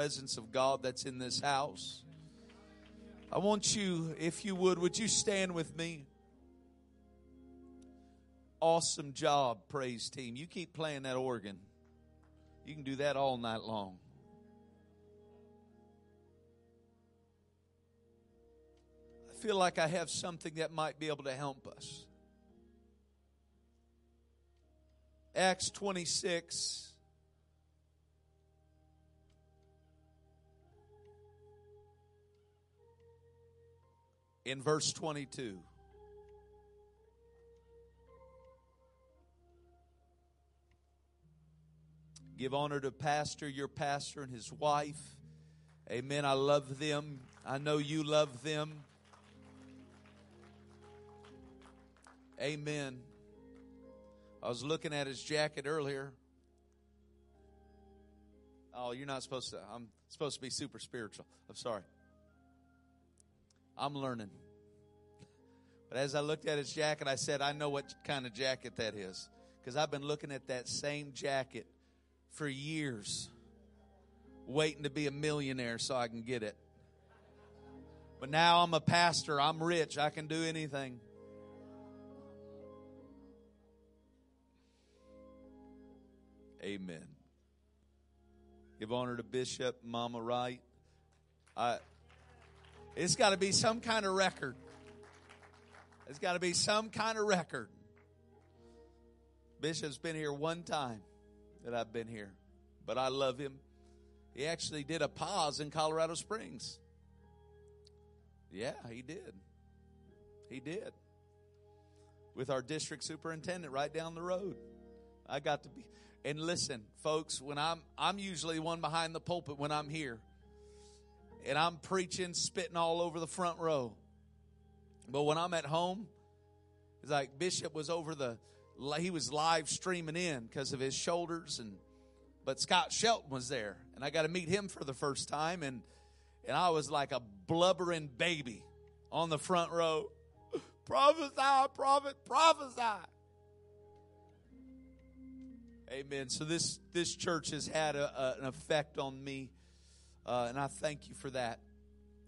presence of God that's in this house. I want you, if you would, would you stand with me? Awesome job, praise team. You keep playing that organ. You can do that all night long. I feel like I have something that might be able to help us. Acts 26. In verse 22. Give honor to pastor, your pastor and his wife. Amen. I love them. I know you love them. Amen. I was looking at his jacket earlier. Oh, you're not supposed to. I'm supposed to be super spiritual. I'm sorry. I'm learning. But as I looked at his jacket, I said, I know what kind of jacket that is. Because I've been looking at that same jacket for years, waiting to be a millionaire so I can get it. But now I'm a pastor, I'm rich, I can do anything. Amen. Give honor to Bishop Mama Wright. I, it's got to be some kind of record. It's got to be some kind of record. Bishop's been here one time that I've been here, but I love him. He actually did a pause in Colorado Springs. Yeah, he did. He did. With our district superintendent right down the road. I got to be and listen, folks, when I'm I'm usually one behind the pulpit when I'm here. And I'm preaching, spitting all over the front row. But when I'm at home, it's like Bishop was over the he was live streaming in because of his shoulders and but Scott Shelton was there and I got to meet him for the first time and and I was like a blubbering baby on the front row. prophesy, prophet, prophesy. Amen. So this this church has had a, a, an effect on me, uh, and I thank you for that.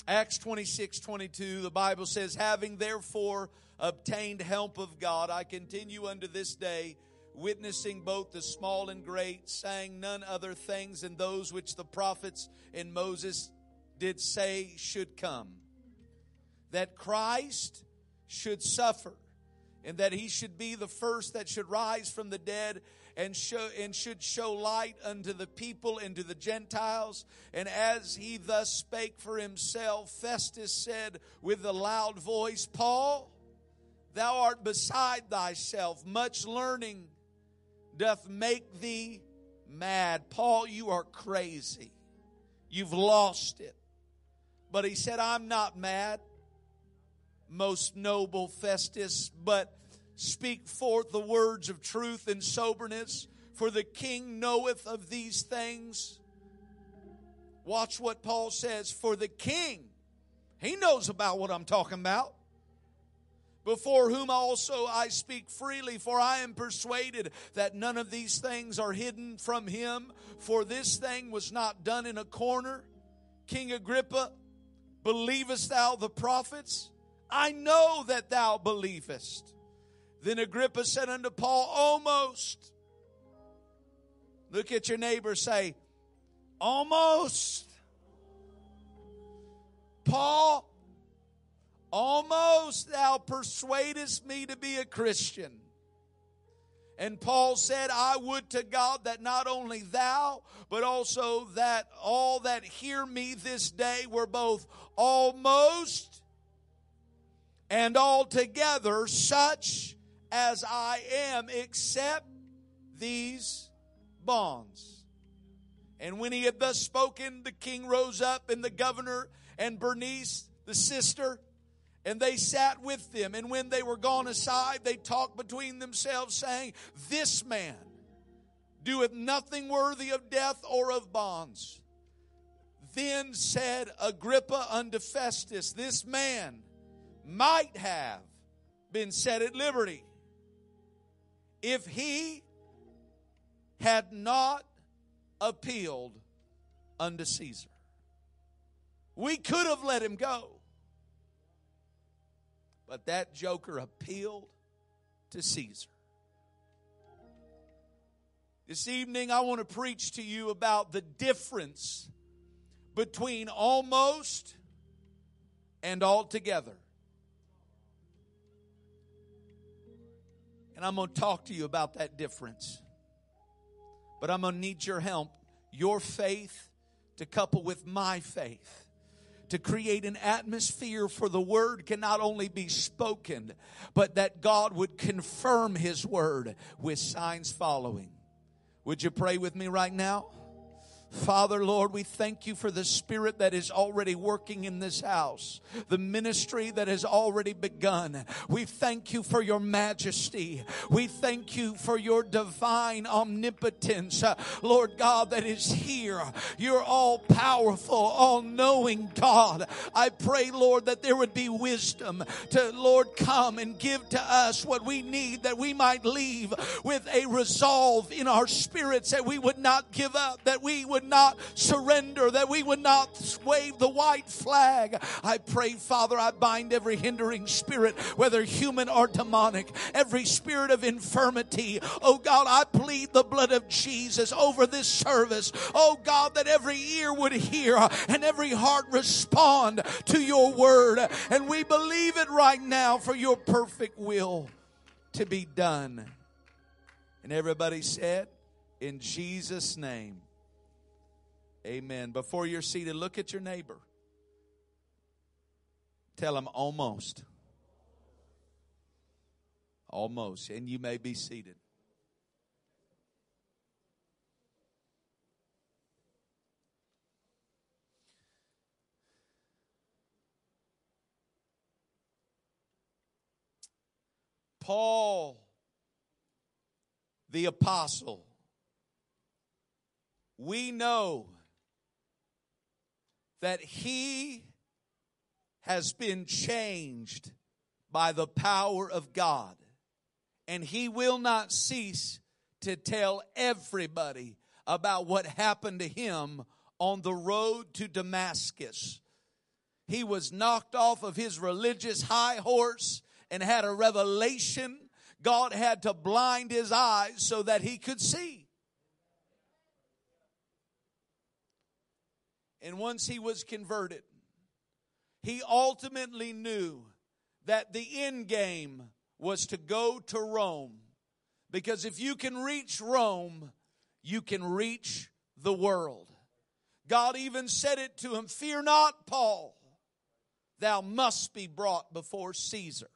Acts 26, 22, the Bible says, Having therefore obtained help of God, I continue unto this day, witnessing both the small and great, saying none other things than those which the prophets and Moses did say should come. That Christ should suffer, and that he should be the first that should rise from the dead, and show and should show light unto the people and to the Gentiles. And as he thus spake for himself, Festus said with a loud voice, Paul, thou art beside thyself. Much learning doth make thee mad. Paul, you are crazy. You've lost it. But he said, I'm not mad, most noble Festus, but Speak forth the words of truth and soberness, for the king knoweth of these things. Watch what Paul says. For the king, he knows about what I'm talking about. Before whom also I speak freely, for I am persuaded that none of these things are hidden from him, for this thing was not done in a corner. King Agrippa, believest thou the prophets? I know that thou believest. Then Agrippa said unto Paul, Almost. Look at your neighbor, say, Almost. Paul, almost thou persuadest me to be a Christian. And Paul said, I would to God that not only thou, but also that all that hear me this day were both almost and altogether such as I am, except these bonds. And when he had thus spoken, the king rose up, and the governor and Bernice, the sister, and they sat with them. And when they were gone aside, they talked between themselves, saying, This man doeth nothing worthy of death or of bonds. Then said Agrippa unto Festus, This man might have been set at liberty if he had not appealed unto Caesar. We could have let him go. But that joker appealed to Caesar. This evening, I want to preach to you about the difference between almost and altogether. And I'm going to talk to you about that difference. But I'm going to need your help, your faith to couple with my faith to create an atmosphere for the word can not only be spoken, but that God would confirm his word with signs following. Would you pray with me right now? Father, Lord, we thank you for the spirit that is already working in this house, the ministry that has already begun. We thank you for your majesty. We thank you for your divine omnipotence, uh, Lord God, that is here. You're all powerful, all knowing God. I pray, Lord, that there would be wisdom to, Lord, come and give to us what we need that we might leave with a resolve in our spirits that we would not give up, that we would would not surrender, that we would not wave the white flag. I pray, Father, I bind every hindering spirit, whether human or demonic, every spirit of infirmity. Oh God, I plead the blood of Jesus over this service. Oh God, that every ear would hear and every heart respond to your word. And we believe it right now for your perfect will to be done. And everybody said, in Jesus' name. Amen. Before you're seated, look at your neighbor. Tell him almost. Almost. And you may be seated. Paul, the apostle, we know that he has been changed by the power of God. And he will not cease to tell everybody about what happened to him on the road to Damascus. He was knocked off of his religious high horse and had a revelation. God had to blind his eyes so that he could see. And once he was converted, he ultimately knew that the end game was to go to Rome. Because if you can reach Rome, you can reach the world. God even said it to him Fear not, Paul, thou must be brought before Caesar.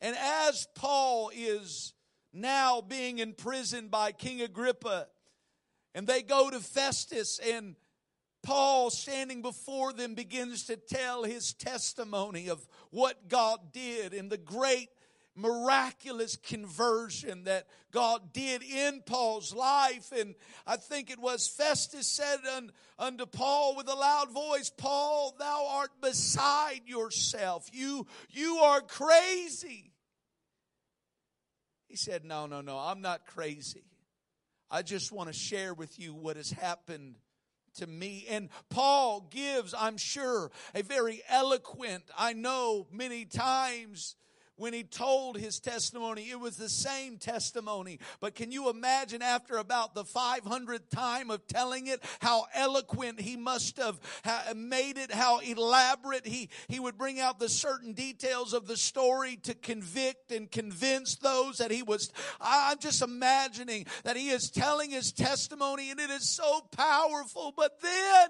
And as Paul is now being imprisoned by King Agrippa, and they go to Festus, and Paul, standing before them, begins to tell his testimony of what God did in the great miraculous conversion that God did in Paul's life. And I think it was Festus said unto Paul with a loud voice, Paul, thou art beside yourself. You, you are crazy. He said, No, no, no, I'm not crazy. I just want to share with you what has happened to me. And Paul gives, I'm sure, a very eloquent, I know many times when he told his testimony, it was the same testimony. But can you imagine after about the 500th time of telling it, how eloquent he must have made it, how elaborate he, he would bring out the certain details of the story to convict and convince those that he was. I'm just imagining that he is telling his testimony and it is so powerful, but then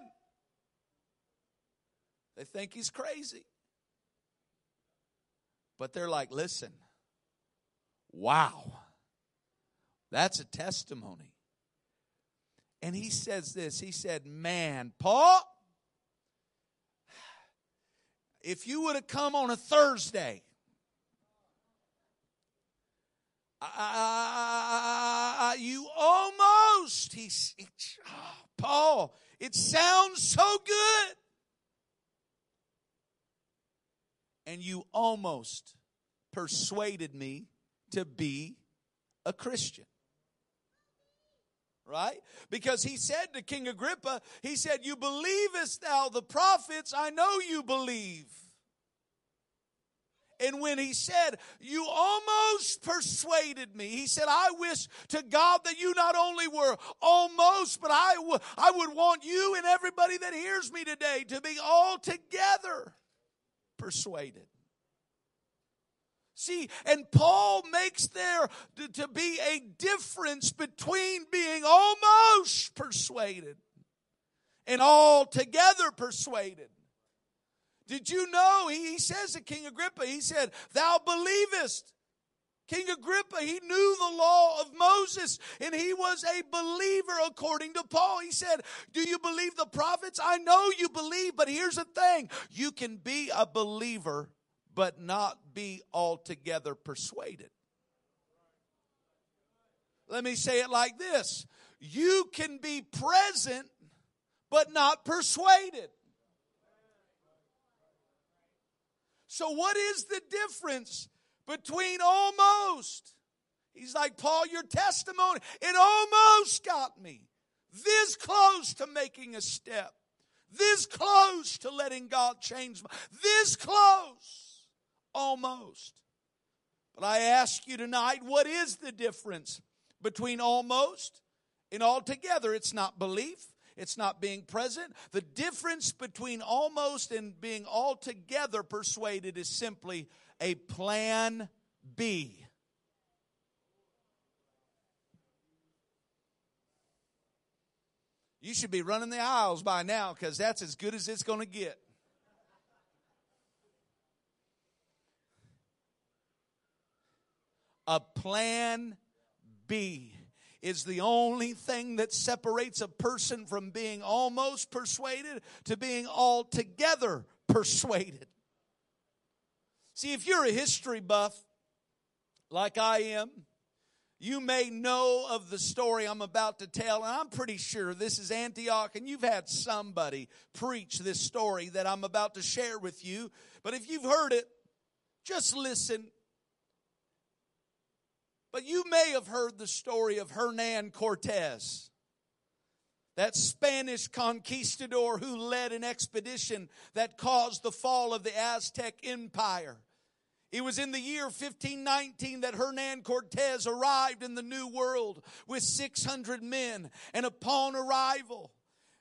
they think he's crazy. But they're like, listen, wow, that's a testimony. And he says this He said, Man, Paul, if you would have come on a Thursday, uh, you almost, he's, oh, Paul, it sounds so good. And you almost persuaded me to be a Christian. right? Because he said to King Agrippa, he said, You believest thou the prophets? I know you believe. And when he said, You almost persuaded me, he said, I wish to God that you not only were almost, but I, w- I would want you and everybody that hears me today to be altogether persuaded. See, and Paul makes there to be a difference between being almost persuaded and altogether persuaded. Did you know? He, says to King Agrippa, he said, Thou believest. King Agrippa, he knew the law of Moses and he was a believer according to Paul. He said, Do you believe the prophets? I know you believe, but here's the thing you can be a believer but not be altogether persuaded. Let me say it like this you can be present but not persuaded. So, what is the difference between almost? He's like, Paul, your testimony, it almost got me this close to making a step, this close to letting God change, this close, almost. But I ask you tonight, what is the difference between almost and altogether? It's not belief. It's not being present. The difference between almost and being altogether persuaded is simply a plan B. You should be running the aisles by now because that's as good as it's going to get. A plan B is the only thing that separates a person from being almost persuaded to being altogether persuaded. See, if you're a history buff like I am, you may know of the story I'm about to tell, and I'm pretty sure this is Antioch, and you've had somebody preach this story that I'm about to share with you. But if you've heard it, just listen but you may have heard the story of Hernan Cortez, that Spanish conquistador who led an expedition that caused the fall of the Aztec Empire. It was in the year 1519 that Hernan Cortez arrived in the New World with 600 men, and upon arrival,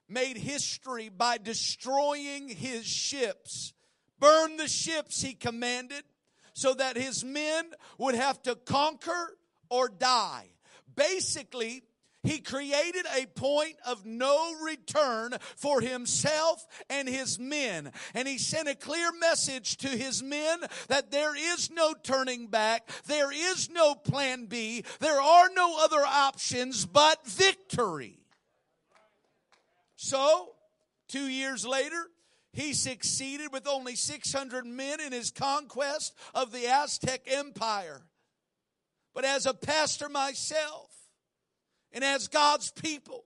made history by destroying his ships, burned the ships he commanded, so that his men would have to conquer or die. Basically, he created a point of no return for himself and his men. And he sent a clear message to his men that there is no turning back, there is no plan B, there are no other options but victory. So, two years later, he succeeded with only 600 men in his conquest of the Aztec Empire. But as a pastor myself, and as God's people,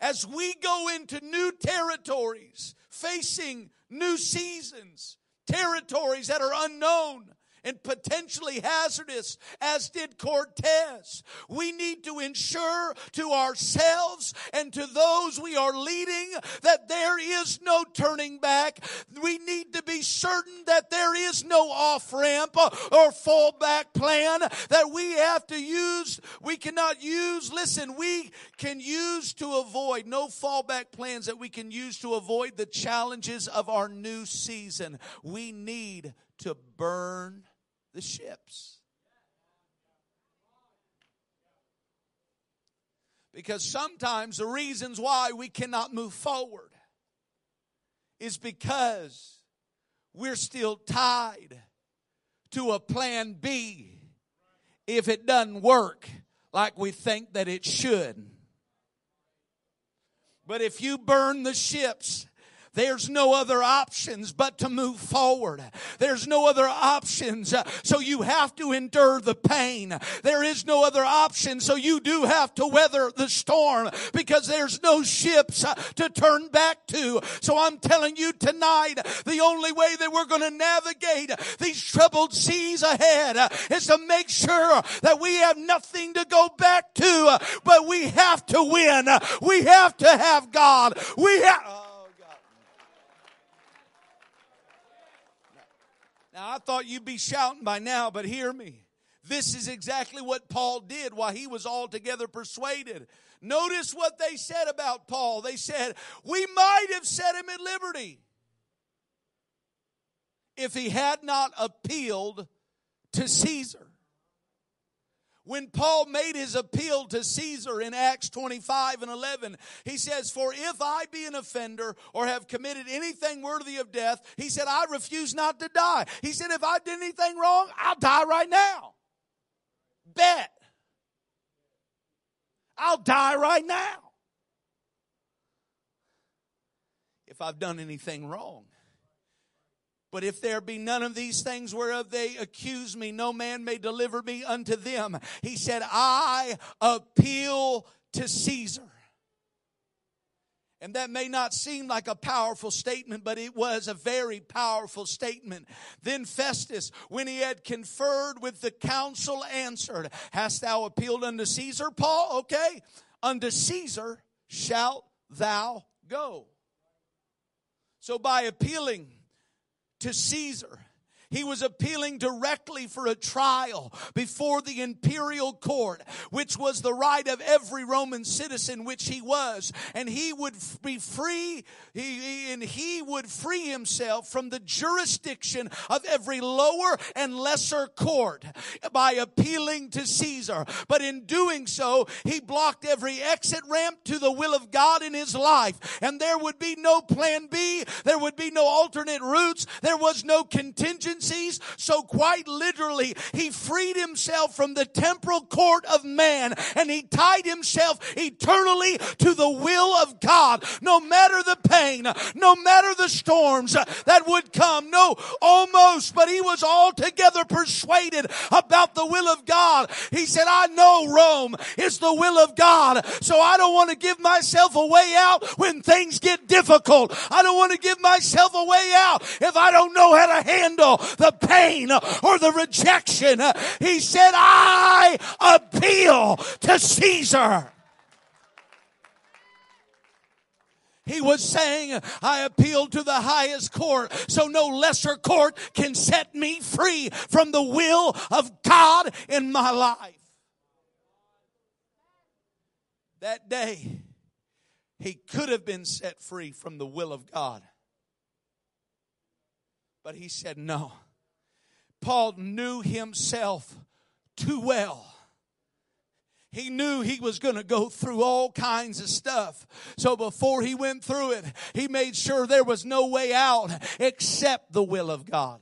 as we go into new territories, facing new seasons, territories that are unknown, and potentially hazardous, as did Cortez. We need to ensure to ourselves and to those we are leading that there is no turning back. We need to be certain that there is no off ramp or fallback plan that we have to use. We cannot use, listen, we can use to avoid no fallback plans that we can use to avoid the challenges of our new season. We need to burn the ships. Because sometimes the reasons why we cannot move forward is because we're still tied to a plan B if it doesn't work like we think that it should. But if you burn the ships There's no other options but to move forward. There's no other options. Uh, so you have to endure the pain. There is no other option. So you do have to weather the storm because there's no ships uh, to turn back to. So I'm telling you tonight, the only way that we're going to navigate these troubled seas ahead uh, is to make sure that we have nothing to go back to, but we have to win. We have to have God. We have, Now, I thought you'd be shouting by now, but hear me. This is exactly what Paul did while he was altogether persuaded. Notice what they said about Paul. They said, We might have set him at liberty if he had not appealed to Caesar when Paul made his appeal to Caesar in Acts 25 and 11, he says, For if I be an offender or have committed anything worthy of death, he said, I refuse not to die. He said, If I did anything wrong, I'll die right now. Bet. I'll die right now. If I've done anything wrong. But if there be none of these things whereof they accuse me, no man may deliver me unto them. He said, I appeal to Caesar. And that may not seem like a powerful statement, but it was a very powerful statement. Then Festus, when he had conferred with the council, answered, Hast thou appealed unto Caesar, Paul? Okay. Unto Caesar shalt thou go. So by appealing to Caesar. He was appealing directly for a trial before the imperial court, which was the right of every Roman citizen, which he was. And he would be free, he, and he would free himself from the jurisdiction of every lower and lesser court by appealing to Caesar. But in doing so, he blocked every exit ramp to the will of God in his life. And there would be no plan B, there would be no alternate routes, there was no contingency So quite literally, he freed himself from the temporal court of man and he tied himself eternally to the will of God. No matter the pain, no matter the storms that would come. No, almost, but he was altogether persuaded about the will of God. He said, I know Rome is the will of God. So I don't want to give myself a way out when things get difficult. I don't want to give myself a way out if I don't know how to handle the pain or the rejection. He said, I appeal to Caesar. He was saying, I appeal to the highest court, so no lesser court can set me free from the will of God in my life. That day, he could have been set free from the will of God. But he said, No. Paul knew himself too well. He knew he was going to go through all kinds of stuff. So before he went through it, he made sure there was no way out except the will of God.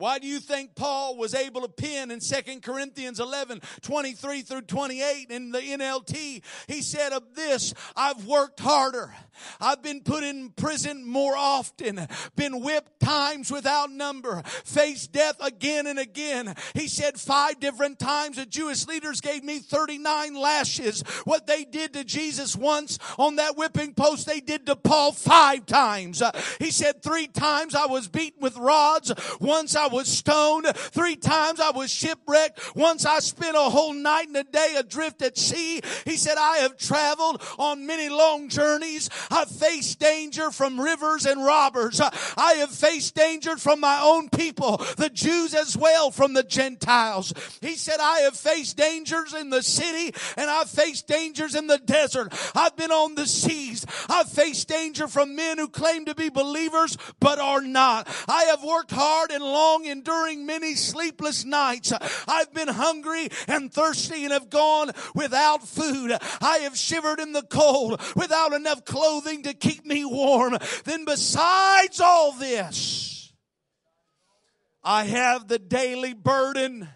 Why do you think Paul was able to pen in 2 Corinthians 11, 23 through 28 in the NLT? He said of this, I've worked harder. I've been put in prison more often, been whipped times without number, faced death again and again. He said five different times the Jewish leaders gave me 39 lashes. What they did to Jesus once on that whipping post, they did to Paul five times. He said three times I was beaten with rods. Once I was stoned. Three times I was shipwrecked. Once I spent a whole night and a day adrift at sea. He said, I have traveled on many long journeys. I've faced danger from rivers and robbers. I have faced danger from my own people, the Jews as well from the Gentiles. He said, I have faced dangers in the city and I've faced dangers in the desert. I've been on the seas. I've faced danger from men who claim to be believers but are not. I have worked hard and long long enduring many sleepless nights. I've been hungry and thirsty and have gone without food. I have shivered in the cold without enough clothing to keep me warm. Then besides all this, I have the daily burden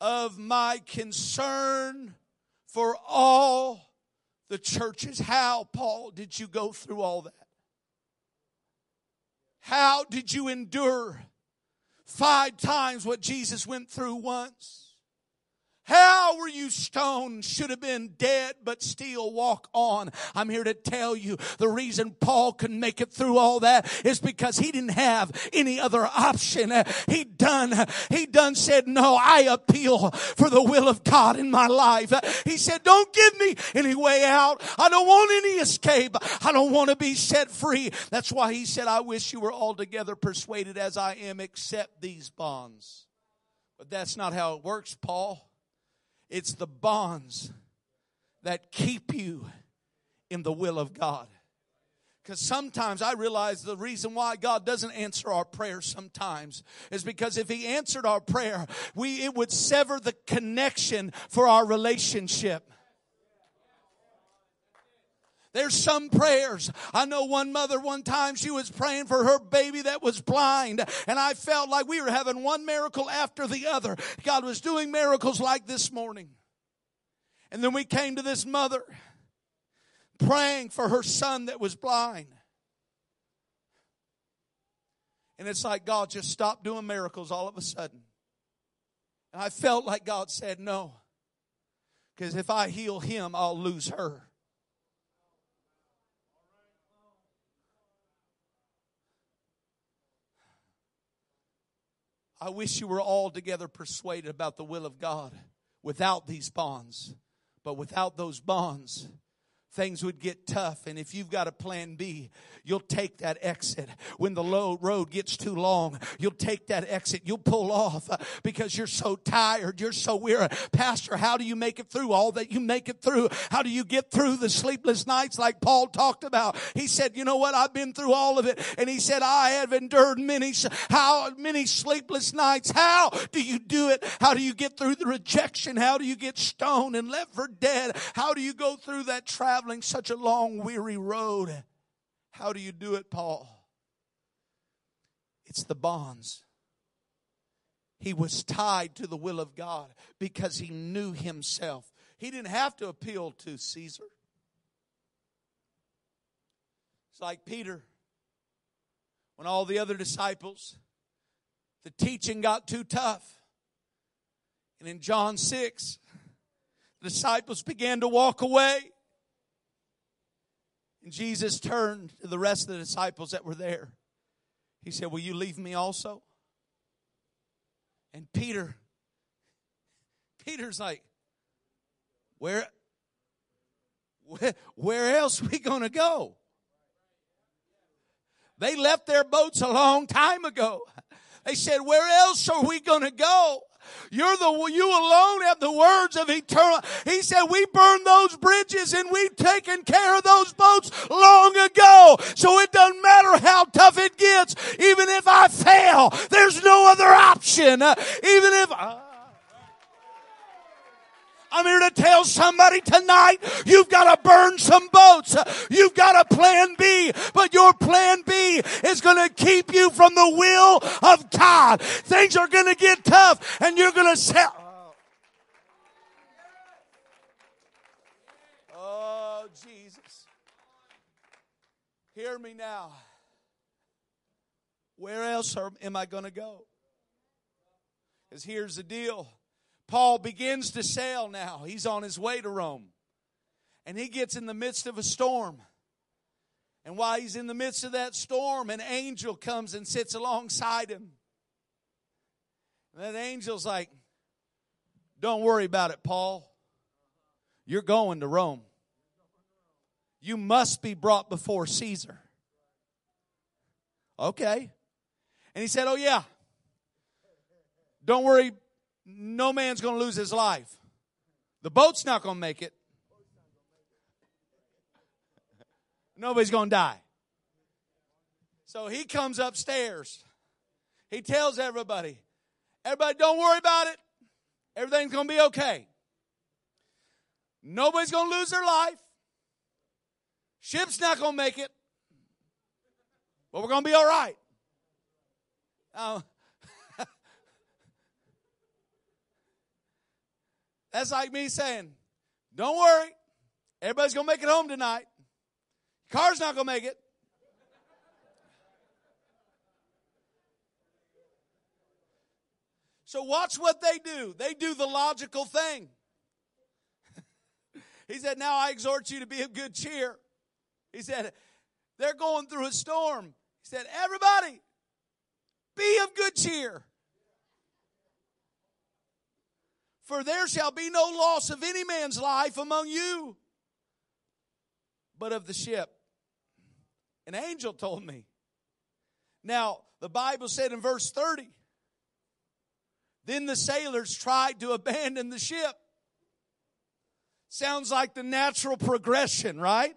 of my concern for all the churches. How, Paul, did you go through all that? How did you endure five times what Jesus went through once? How were you stoned? Should have been dead, but still walk on. I'm here to tell you the reason Paul could make it through all that is because he didn't have any other option. He done, he done said, no, I appeal for the will of God in my life. He said, don't give me any way out. I don't want any escape. I don't want to be set free. That's why he said, I wish you were altogether persuaded as I am, except these bonds. But that's not how it works, Paul. It's the bonds that keep you in the will of God. Because sometimes I realize the reason why God doesn't answer our prayers sometimes is because if He answered our prayer, we, it would sever the connection for our relationship. There's some prayers. I know one mother one time she was praying for her baby that was blind and I felt like we were having one miracle after the other. God was doing miracles like this morning. And then we came to this mother praying for her son that was blind. And it's like God just stopped doing miracles all of a sudden. And I felt like God said, No. Because if I heal him, I'll lose her. I wish you were altogether persuaded about the will of God without these bonds. But without those bonds, things would get tough. And if you've got a plan B, you'll take that exit. When the low road gets too long, you'll take that exit. You'll pull off because you're so tired. You're so weary. Pastor, how do you make it through all that you make it through? How do you get through the sleepless nights like Paul talked about? He said, you know what? I've been through all of it. And he said, I have endured many, how many sleepless nights. How do you do it? How do you get through the rejection? How do you get stoned and left for dead? How do you go through that traveling such a long, weary road? How do you do it, Paul? It's the bonds. He was tied to the will of God because he knew himself. He didn't have to appeal to Caesar. It's like Peter, when all the other disciples, the teaching got too tough. And in John 6, the disciples began to walk away. And Jesus turned to the rest of the disciples that were there. He said, Will you leave me also? And Peter, Peter's like, Where, where, where else we going to go? They left their boats a long time ago. They said, Where else are we going to go? You're the, you alone have the words of eternal. He said, we burned those bridges and we've taken care of those boats long ago. So it doesn't matter how tough it gets. Even if I fail, there's no other option. Even if, uh, I'm here to tell somebody tonight, you've got to burn some boats. You've got a plan B, but your plan B is going to keep you from the will of God. Things are going to get tough and you're going to sell. Oh, Jesus. Hear me now. Where else am I going to go? Because here's the deal Paul begins to sail now. He's on his way to Rome. And he gets in the midst of a storm. And while he's in the midst of that storm, an angel comes and sits alongside him. And that angel's like, Don't worry about it, Paul. You're going to Rome. You must be brought before Caesar. Okay. And he said, Oh, yeah. Don't worry no man's going to lose his life. The boat's not going to make it. Nobody's going to die. So he comes upstairs. He tells everybody, everybody, don't worry about it. Everything's going to be okay. Nobody's going to lose their life. Ship's not going to make it. But we're going to be all right. That's like me saying, don't worry, Everybody's going to make it home tonight. Car's not going to make it. So watch what they do. They do the logical thing. he said, Now I exhort you to be of good cheer. He said, They're going through a storm. He said, Everybody, be of good cheer. For there shall be no loss of any man's life among you, but of the ship. An angel told me. Now, the Bible said in verse 30, then the sailors tried to abandon the ship. Sounds like the natural progression, right?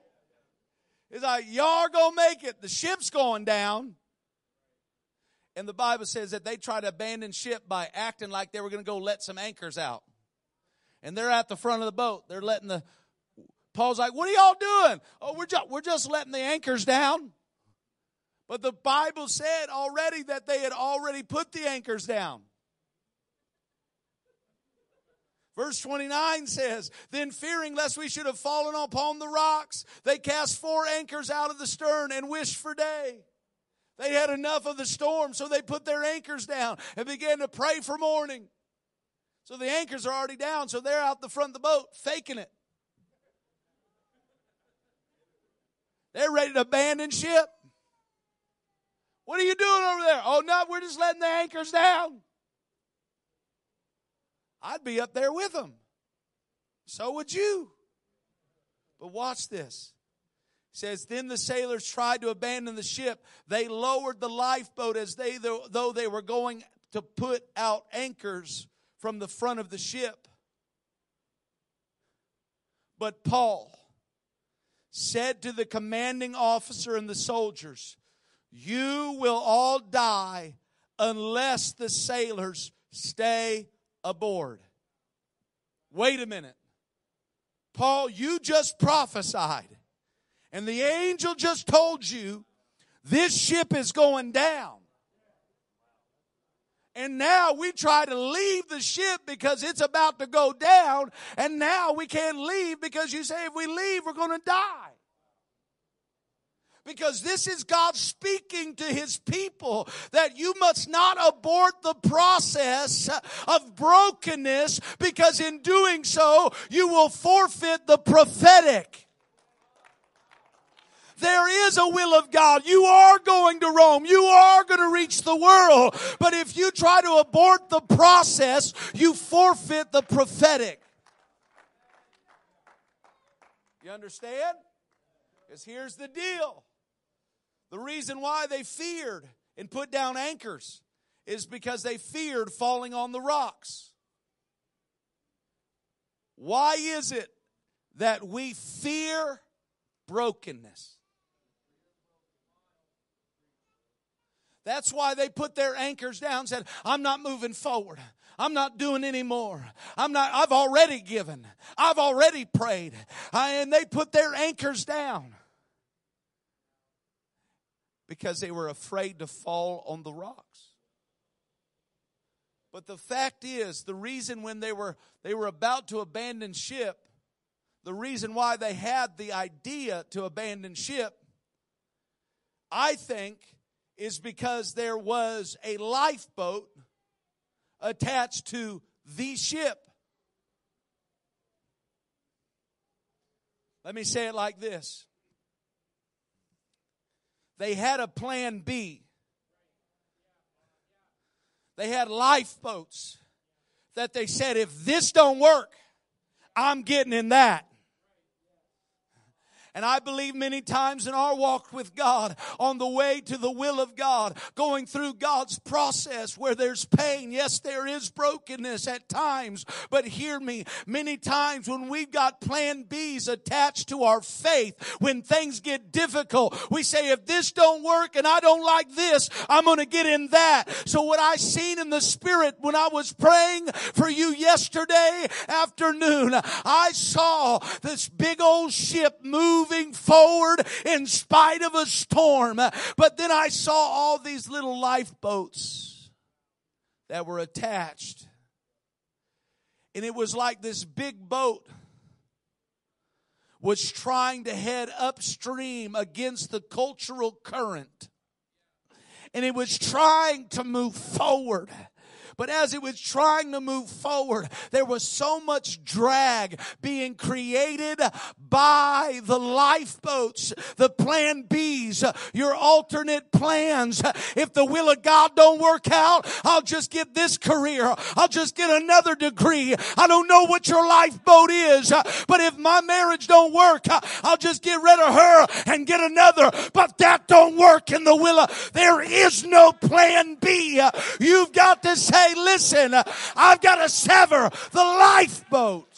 It's like, y'all gonna make it. The ship's going down. And the Bible says that they tried to abandon ship by acting like they were gonna go let some anchors out. And they're at the front of the boat. They're letting the Paul's like, what are y'all doing? Oh, we're just, we're just letting the anchors down. But the Bible said already that they had already put the anchors down. Verse 29 says, Then fearing lest we should have fallen upon the rocks, they cast four anchors out of the stern and wished for day. They had enough of the storm, so they put their anchors down and began to pray for morning. So the anchors are already down, so they're out the front of the boat faking it. They're ready to abandon ship. What are you doing over there? Oh, no, we're just letting the anchors down. I'd be up there with them. So would you. But watch this. Says, Then the sailors tried to abandon the ship. They lowered the lifeboat as they though they were going to put out anchors from the front of the ship. But Paul said to the commanding officer and the soldiers, You will all die unless the sailors stay aboard. Wait a minute. Paul, you just prophesied, and the angel just told you this ship is going down. And now we try to leave the ship because it's about to go down, and now we can't leave because you say if we leave, we're going to die because this is God speaking to his people that you must not abort the process of brokenness because in doing so, you will forfeit the prophetic. There is a will of God. You are going to Rome. You are going to reach the world. But if you try to abort the process, you forfeit the prophetic. You understand? Because here's the deal. The reason why they feared and put down anchors is because they feared falling on the rocks. Why is it that we fear brokenness? That's why they put their anchors down, said, I'm not moving forward. I'm not doing anymore. I'm not, I've already given. I've already prayed. I, and they put their anchors down because they were afraid to fall on the rocks. But the fact is, the reason when they were they were about to abandon ship, the reason why they had the idea to abandon ship, I think, is because there was a lifeboat attached to the ship. Let me say it like this they had a plan B. They had lifeboats that they said, if this don't work, I'm getting in that. And I believe many times in our walk with God, on the way to the will of God, going through God's process where there's pain. Yes, there is brokenness at times, but hear me, many times when we've got plan B's attached to our faith, when things get difficult, we say, if this don't work and I don't like this, I'm going to get in that. So what I seen in the spirit when I was praying for you yesterday afternoon, I saw this big old ship move moving forward in spite of a storm. But then I saw all these little lifeboats that were attached. And it was like this big boat was trying to head upstream against the cultural current. And it was trying to move forward. But as it was trying to move forward, there was so much drag being created by the lifeboats, the plan B's, your alternate plans. If the will of God don't work out, I'll just get this career. I'll just get another degree. I don't know what your lifeboat is, but if my marriage don't work, I'll just get rid of her and get another. But that don't work in the will of, there is no plan B. You've got to say, listen, I've got to sever the lifeboats.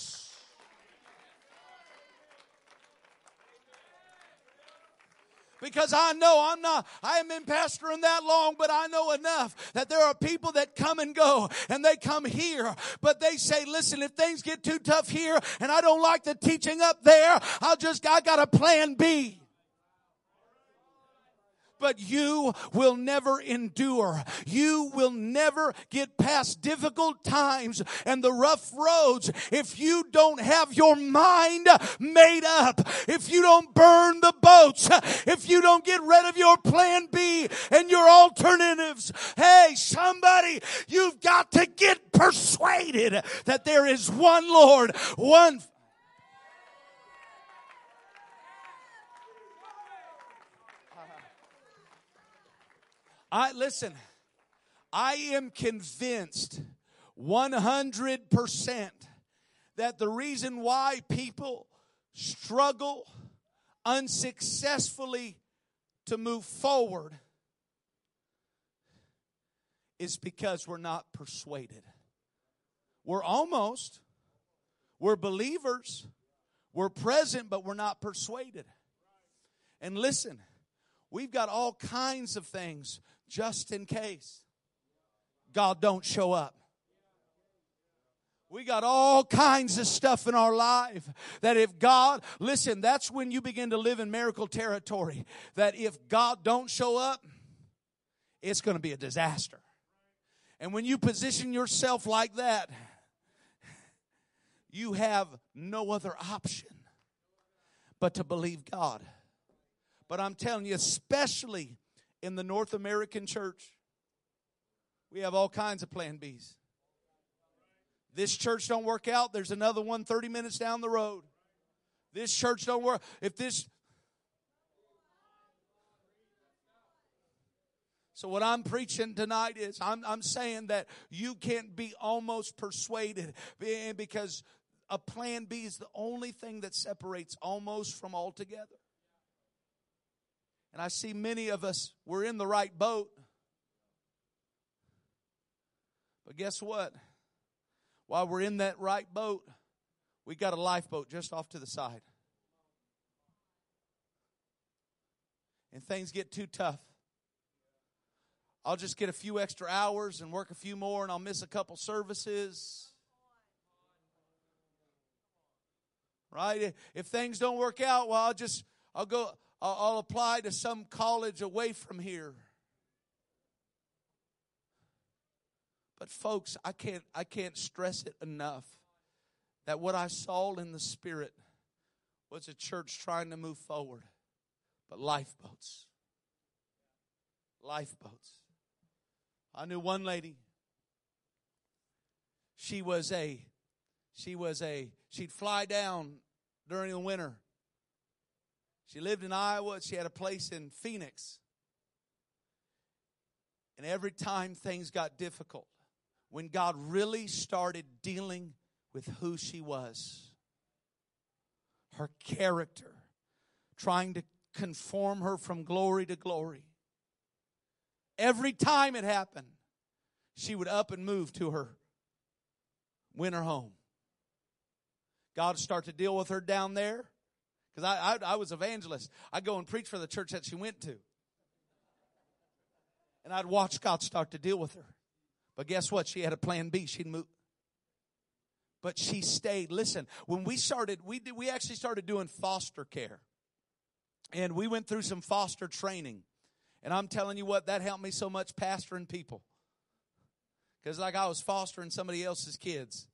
Because I know I'm not, I haven't been pastoring that long, but I know enough that there are people that come and go and they come here, but they say, listen, if things get too tough here and I don't like the teaching up there, I'll just, I got a plan B but you will never endure. You will never get past difficult times and the rough roads if you don't have your mind made up, if you don't burn the boats, if you don't get rid of your plan B and your alternatives. Hey, somebody, you've got to get persuaded that there is one Lord, one I listen. I am convinced 100% that the reason why people struggle unsuccessfully to move forward is because we're not persuaded. We're almost, we're believers, we're present, but we're not persuaded. And listen, we've got all kinds of things just in case God don't show up. We got all kinds of stuff in our life that if God, listen, that's when you begin to live in miracle territory. That if God don't show up, it's going to be a disaster. And when you position yourself like that, you have no other option but to believe God. But I'm telling you, especially in the North American church, we have all kinds of plan Bs. This church don't work out, there's another one 30 minutes down the road. This church don't work. If this So, what I'm preaching tonight is I'm, I'm saying that you can't be almost persuaded because a plan B is the only thing that separates almost from altogether. And I see many of us, we're in the right boat. But guess what? While we're in that right boat, we got a lifeboat just off to the side. And things get too tough. I'll just get a few extra hours and work a few more, and I'll miss a couple services. Right? If things don't work out, well, I'll just, I'll go, I'll apply to some college away from here. But folks, I can't I can't stress it enough that what I saw in the spirit was a church trying to move forward, but lifeboats. Lifeboats. I knew one lady. She was a she was a she'd fly down during the winter she lived in Iowa. She had a place in Phoenix. And every time things got difficult, when God really started dealing with who she was, her character, trying to conform her from glory to glory, every time it happened, she would up and move to her winter home. God would start to deal with her down there. Because I, I, I was evangelist. I'd go and preach for the church that she went to. And I'd watch God start to deal with her. But guess what? She had a plan B. She'd move. But she stayed. Listen, when we started, we did, we actually started doing foster care. And we went through some foster training. And I'm telling you what, that helped me so much pastoring people. Because like I was fostering somebody else's kids.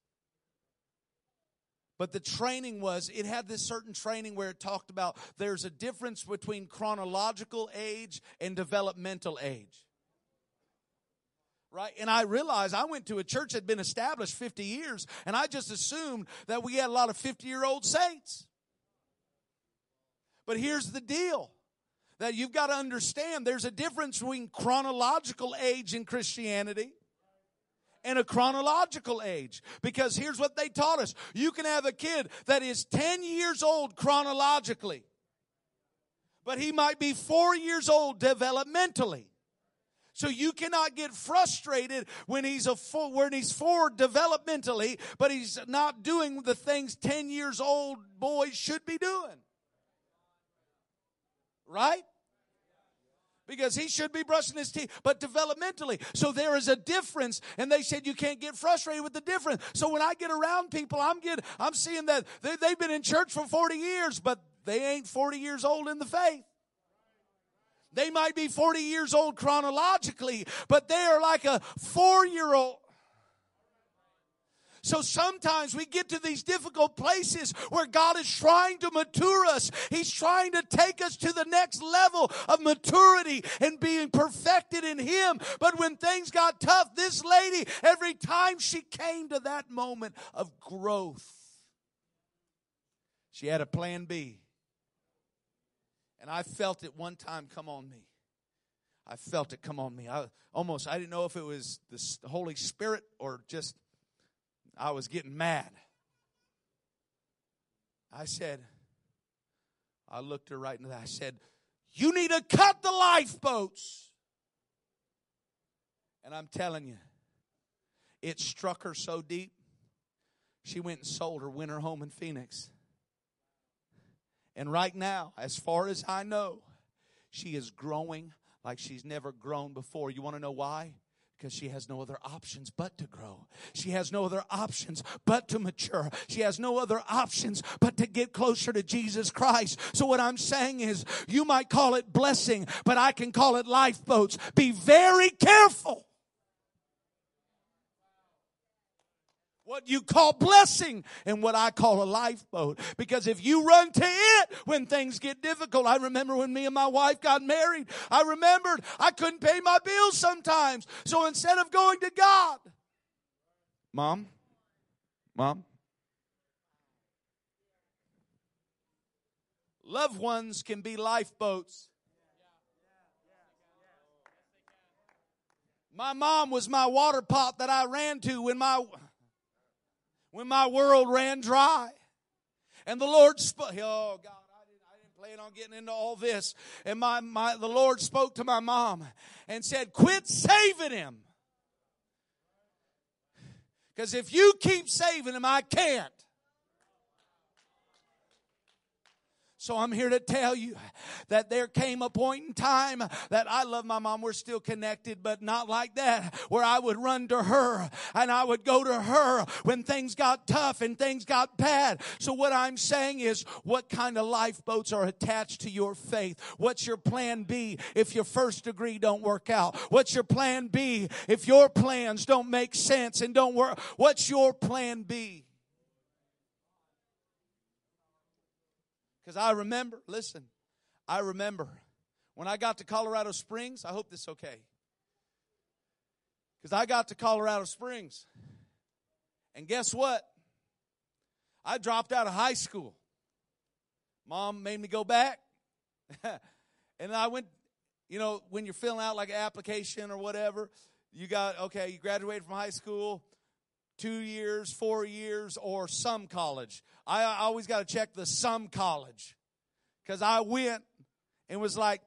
But the training was, it had this certain training where it talked about there's a difference between chronological age and developmental age. Right? And I realized I went to a church that had been established 50 years, and I just assumed that we had a lot of 50 year old saints. But here's the deal that you've got to understand there's a difference between chronological age in Christianity and a chronological age. Because here's what they taught us. You can have a kid that is 10 years old chronologically, but he might be four years old developmentally. So you cannot get frustrated when he's a four, when he's four developmentally, but he's not doing the things 10 years old boys should be doing. Right? Because he should be brushing his teeth, but developmentally. So there is a difference, and they said you can't get frustrated with the difference. So when I get around people, I'm getting, I'm seeing that they, they've been in church for 40 years, but they ain't 40 years old in the faith. They might be 40 years old chronologically, but they are like a four year old. So sometimes we get to these difficult places where God is trying to mature us. He's trying to take us to the next level of maturity and being perfected in Him. But when things got tough, this lady, every time she came to that moment of growth, she had a plan B. And I felt it one time come on me. I felt it come on me. I almost, I didn't know if it was the Holy Spirit or just I was getting mad. I said, I looked her right in the eye. I said, You need to cut the lifeboats. And I'm telling you, it struck her so deep, she went and sold her winter home in Phoenix. And right now, as far as I know, she is growing like she's never grown before. You want to know why? Because she has no other options but to grow. She has no other options but to mature. She has no other options but to get closer to Jesus Christ. So what I'm saying is, you might call it blessing, but I can call it lifeboats. Be very careful what you call blessing and what I call a lifeboat. Because if you run to it when things get difficult, I remember when me and my wife got married, I remembered I couldn't pay my bills sometimes. So instead of going to God, Mom, Mom, loved ones can be lifeboats. My mom was my water pot that I ran to when my when my world ran dry. And the Lord spoke, oh God, I didn't, plan on getting into all this. And my, my, the Lord spoke to my mom and said, quit saving him. Because if you keep saving him, I can't. So I'm here to tell you that there came a point in time that I love my mom. We're still connected, but not like that, where I would run to her and I would go to her when things got tough and things got bad. So what I'm saying is, what kind of lifeboats are attached to your faith? What's your plan B if your first degree don't work out? What's your plan B if your plans don't make sense and don't work? What's your plan B? Because I remember, listen, I remember when I got to Colorado Springs, I hope this is okay. Because I got to Colorado Springs. And guess what? I dropped out of high school. Mom made me go back. and I went, you know, when you're filling out like an application or whatever, you got, okay, you graduated from high school, two years, four years, or some college. I, always got to check the some college because I went and was like,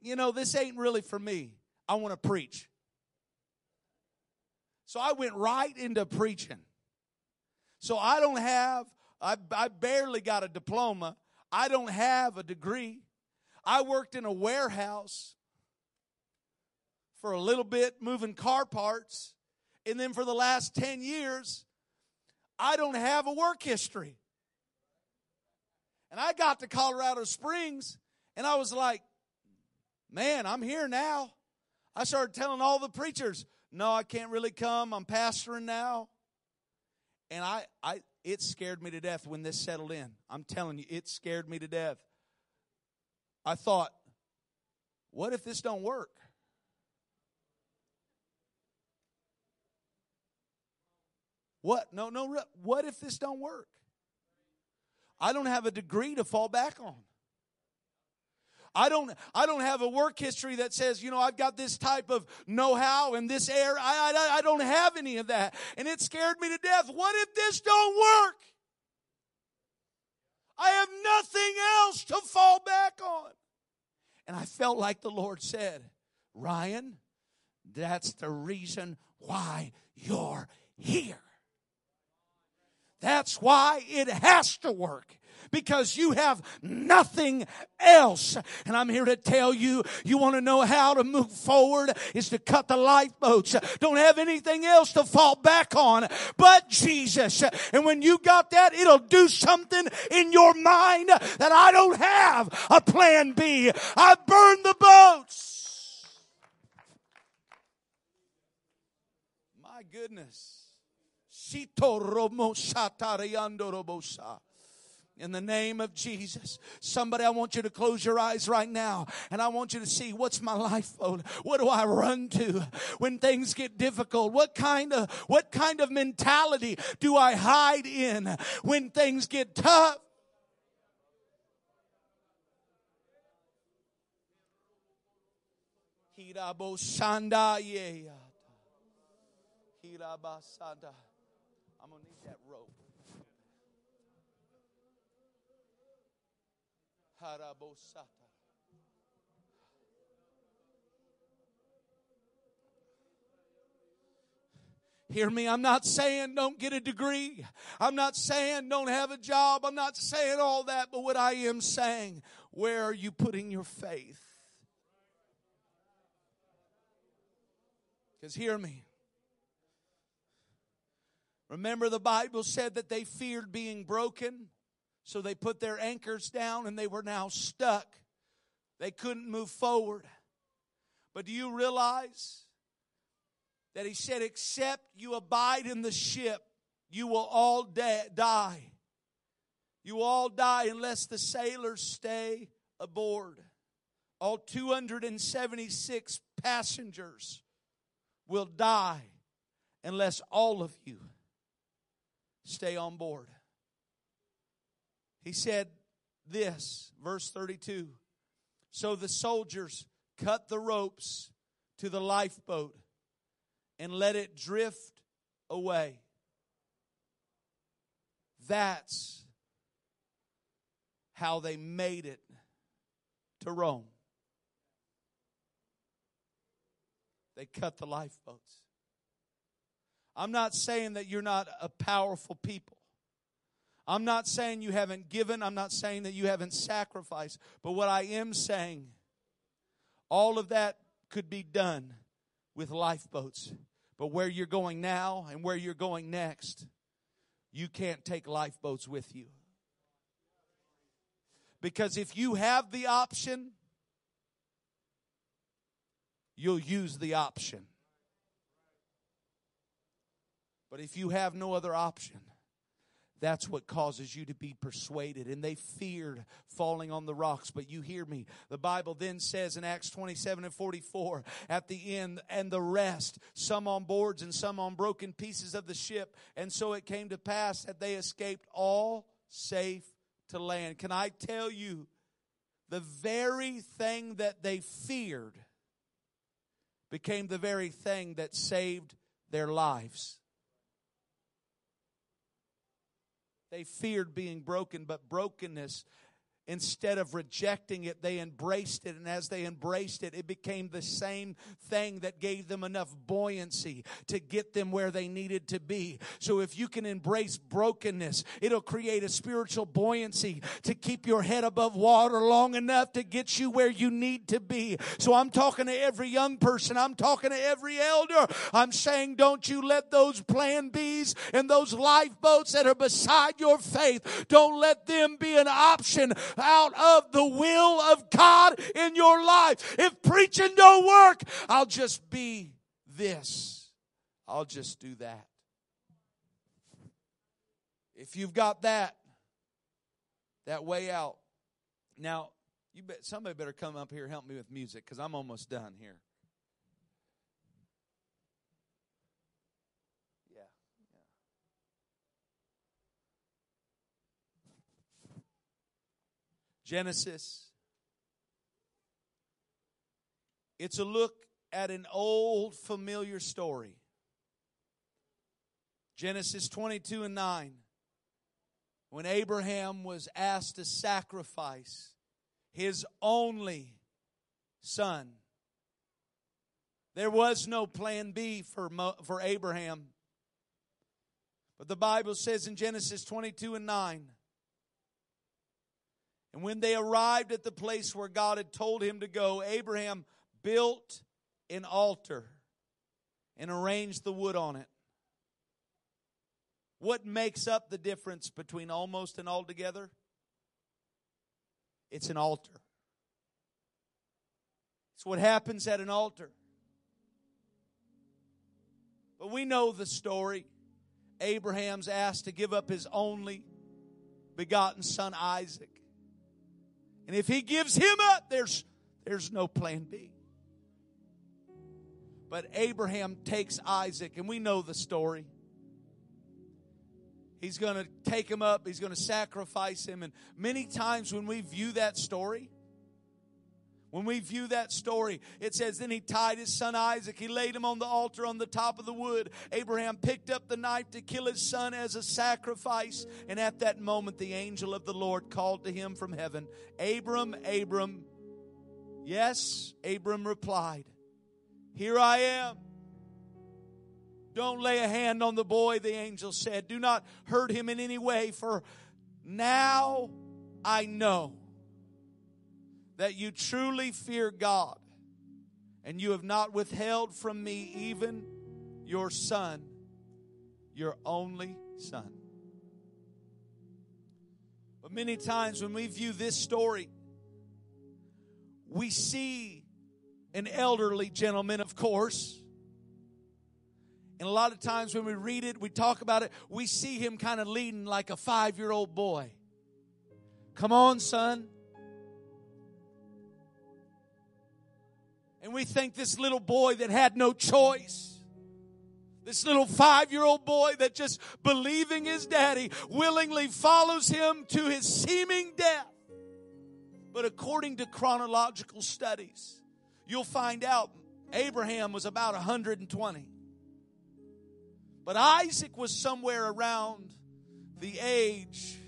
you know, this ain't really for me. I want to preach. So I went right into preaching. So I don't have, I, I barely got a diploma. I don't have a degree. I worked in a warehouse for a little bit, moving car parts. And then for the last 10 years, I don't have a work history. And I got to Colorado Springs and I was like, man, I'm here now. I started telling all the preachers, no, I can't really come. I'm pastoring now. And I, I, it scared me to death when this settled in. I'm telling you, it scared me to death. I thought, what if this don't work? What? No, no. What if this don't work? I don't have a degree to fall back on. I don't, I don't have a work history that says, you know, I've got this type of know-how in this area. I, I, I don't have any of that. And it scared me to death. What if this don't work? I have nothing else to fall back on. And I felt like the Lord said, Ryan, that's the reason why you're here. That's why it has to work because you have nothing else. And I'm here to tell you, you want to know how to move forward is to cut the lifeboats. Don't have anything else to fall back on but Jesus. And when you got that, it'll do something in your mind that I don't have a plan B. I burned the boats. My goodness. In the name of Jesus. Somebody, I want you to close your eyes right now and I want you to see what's my lifeboat? What do I run to when things get difficult? What kind of, what kind of mentality do I hide in when things get tough? I'm going to need that rope. Hear me, I'm not saying don't get a degree. I'm not saying don't have a job. I'm not saying all that, but what I am saying, where are you putting your faith? Because hear me, Remember, the Bible said that they feared being broken, so they put their anchors down and they were now stuck. They couldn't move forward. But do you realize that he said, Except you abide in the ship, you will all die. You all die unless the sailors stay aboard. All 276 passengers will die unless all of you stay on board. He said this, verse 32 So the soldiers cut the ropes to the lifeboat and let it drift away. That's how they made it to Rome. They cut the lifeboats. I'm not saying that you're not a powerful people. I'm not saying you haven't given. I'm not saying that you haven't sacrificed. But what I am saying, all of that could be done with lifeboats. But where you're going now and where you're going next, you can't take lifeboats with you. Because if you have the option, you'll use the option. But if you have no other option, that's what causes you to be persuaded. And they feared falling on the rocks. But you hear me. The Bible then says in Acts 27 and 44 at the end, and the rest, some on boards and some on broken pieces of the ship. And so it came to pass that they escaped all safe to land. Can I tell you, the very thing that they feared became the very thing that saved their lives. They feared being broken, but brokenness Instead of rejecting it, they embraced it. And as they embraced it, it became the same thing that gave them enough buoyancy to get them where they needed to be. So if you can embrace brokenness, it'll create a spiritual buoyancy to keep your head above water long enough to get you where you need to be. So I'm talking to every young person. I'm talking to every elder. I'm saying, don't you let those plan Bs and those lifeboats that are beside your faith, don't let them be an option out of the will of God in your life. If preaching don't work, I'll just be this. I'll just do that. If you've got that, that way out. Now, you bet somebody better come up here help me with music because I'm almost done here. Genesis. It's a look at an old familiar story. Genesis 22 and 9. When Abraham was asked to sacrifice his only son, there was no plan B for, for Abraham. But the Bible says in Genesis 22 and 9, and when they arrived at the place where God had told him to go, Abraham built an altar and arranged the wood on it. What makes up the difference between almost and altogether? It's an altar. It's what happens at an altar. But we know the story. Abraham's asked to give up his only begotten son Isaac. And if he gives him up, there's, there's no plan B. But Abraham takes Isaac, and we know the story. He's going to take him up, he's going to sacrifice him. And many times when we view that story, when we view that story, it says, Then he tied his son Isaac. He laid him on the altar on the top of the wood. Abraham picked up the knife to kill his son as a sacrifice. And at that moment, the angel of the Lord called to him from heaven, Abram, Abram. Yes, Abram replied, Here I am. Don't lay a hand on the boy, the angel said. Do not hurt him in any way, for now I know that you truly fear God, and you have not withheld from me even your son, your only son. But many times when we view this story, we see an elderly gentleman, of course and a lot of times when we read it, we talk about it, we see him kind of leading like a five year old boy. Come on, son. And we think this little boy that had no choice, this little five year old boy that just believing his daddy willingly follows him to his seeming death. But according to chronological studies, you'll find out Abraham was about 120. But Isaac was somewhere around the age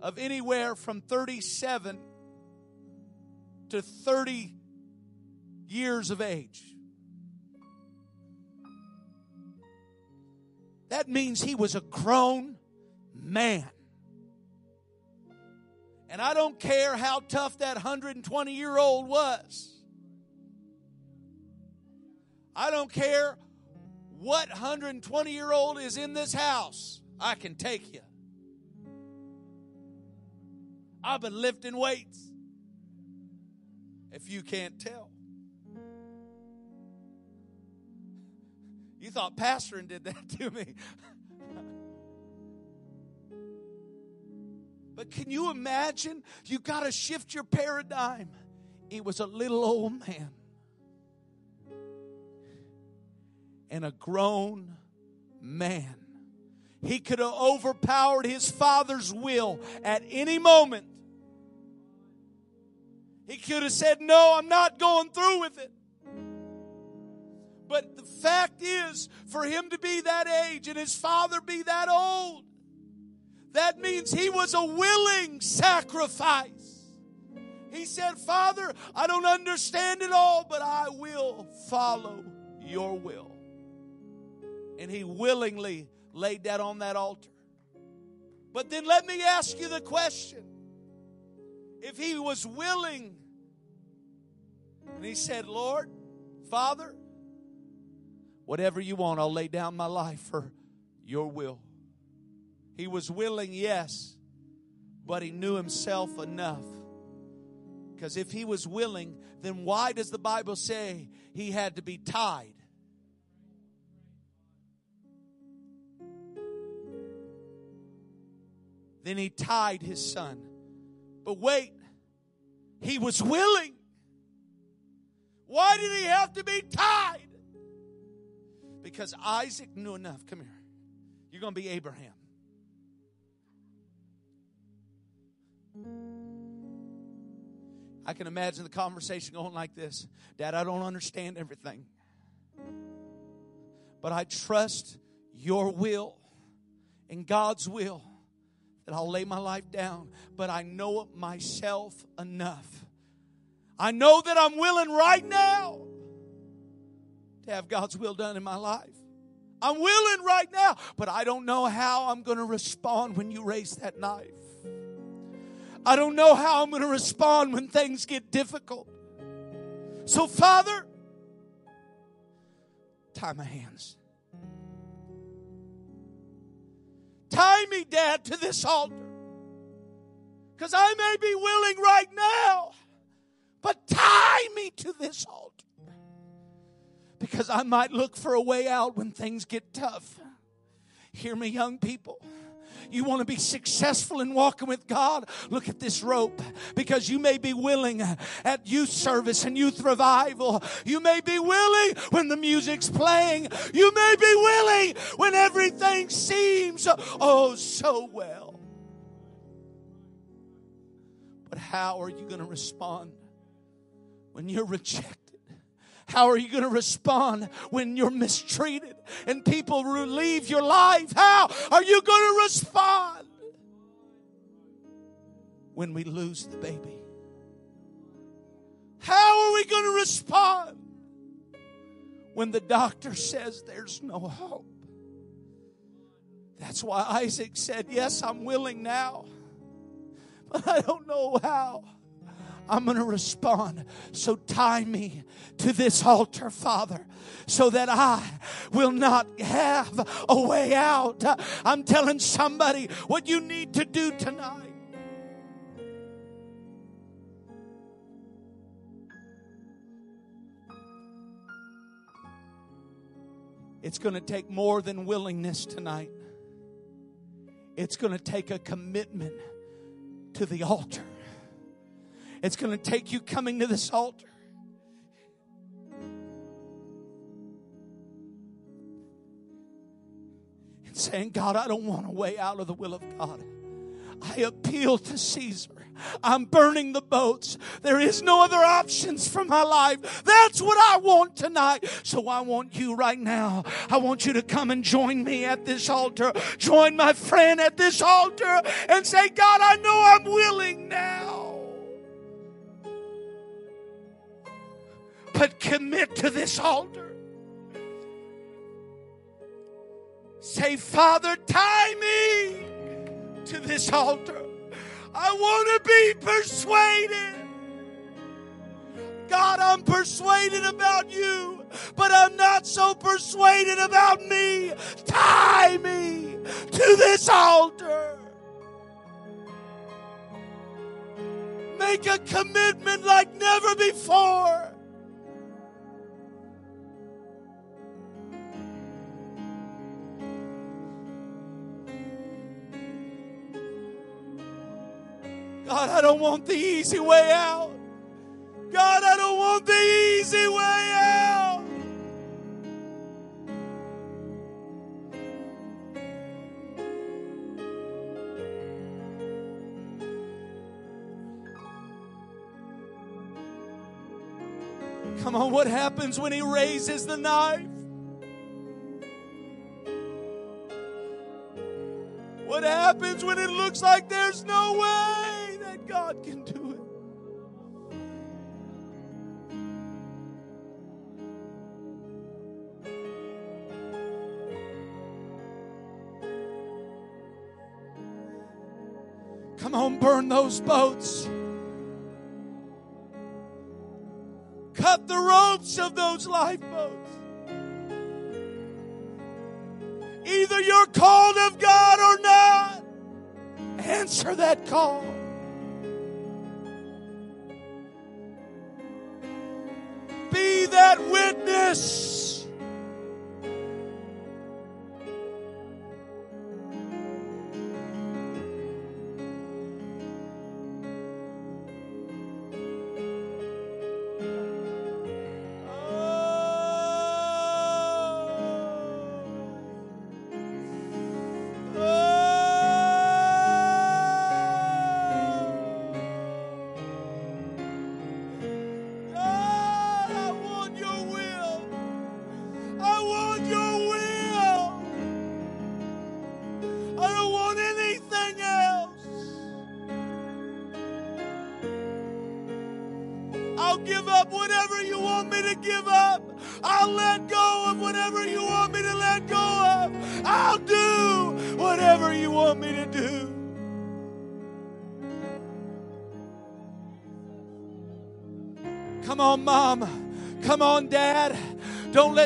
of anywhere from 37 to 30 years of age. That means he was a grown man. And I don't care how tough that 120 year old was. I don't care what 120 year old is in this house, I can take you. I've been lifting weights. If you can't tell, you thought pastoring did that to me. but can you imagine? You got to shift your paradigm. It was a little old man and a grown man. He could have overpowered his father's will at any moment. He could have said, No, I'm not going through with it. But the fact is, for him to be that age and his father be that old, that means he was a willing sacrifice. He said, Father, I don't understand it all, but I will follow your will and he willingly laid that on that altar. But then let me ask you the question if he was willing, and he said, Lord, Father, whatever you want, I'll lay down my life for your will. He was willing, yes, but he knew himself enough. Because if he was willing, then why does the Bible say he had to be tied? Then he tied his son. But wait, he was willing. Why did he have to be tied? Because Isaac knew enough. Come here. You're going to be Abraham. I can imagine the conversation going like this Dad, I don't understand everything, but I trust your will and God's will that I'll lay my life down, but I know myself enough. I know that I'm willing right now to have God's will done in my life. I'm willing right now, but I don't know how I'm going to respond when you raise that knife. I don't know how I'm going to respond when things get difficult. So, Father, tie my hands. Tie me, Dad, to this altar. Because I may be willing right now, but tie me to this altar. Because I might look for a way out when things get tough. Hear me, young people. You want to be successful in walking with God? Look at this rope because you may be willing at youth service and youth revival. You may be willing when the music's playing. You may be willing when everything seems oh so well. But how are you going to respond when you're rejected? How are you going to respond when you're mistreated and people leave your life? How are you going to respond when we lose the baby? How are we going to respond when the doctor says there's no hope? That's why Isaac said, Yes, I'm willing now, but I don't know how. I'm going to respond. So tie me to this altar, Father, so that I will not have a way out. I'm telling somebody what you need to do tonight. It's going to take more than willingness tonight. It's going to take a commitment to the altar. It's going to take you coming to this altar. And saying, God, I don't want a way out of the will of God. I appeal to Caesar. I'm burning the boats. There is no other options for my life. That's what I want tonight. So I want you right now. I want you to come and join me at this altar. Join my friend at this altar and say, God, I know I'm willing now. But commit to this altar. Say, Father, tie me to this altar. I want to be persuaded. God, I'm persuaded about you, but I'm not so persuaded about me. Tie me to this altar. Make a commitment like never before. God, I don't want the easy way out. God, I don't want the easy way out. Come on, what happens when he raises the knife? What happens when it looks like there's no way? God can do it. Come on, burn those boats. Cut the ropes of those lifeboats. Either you're called of God or not. Answer that call. Witness.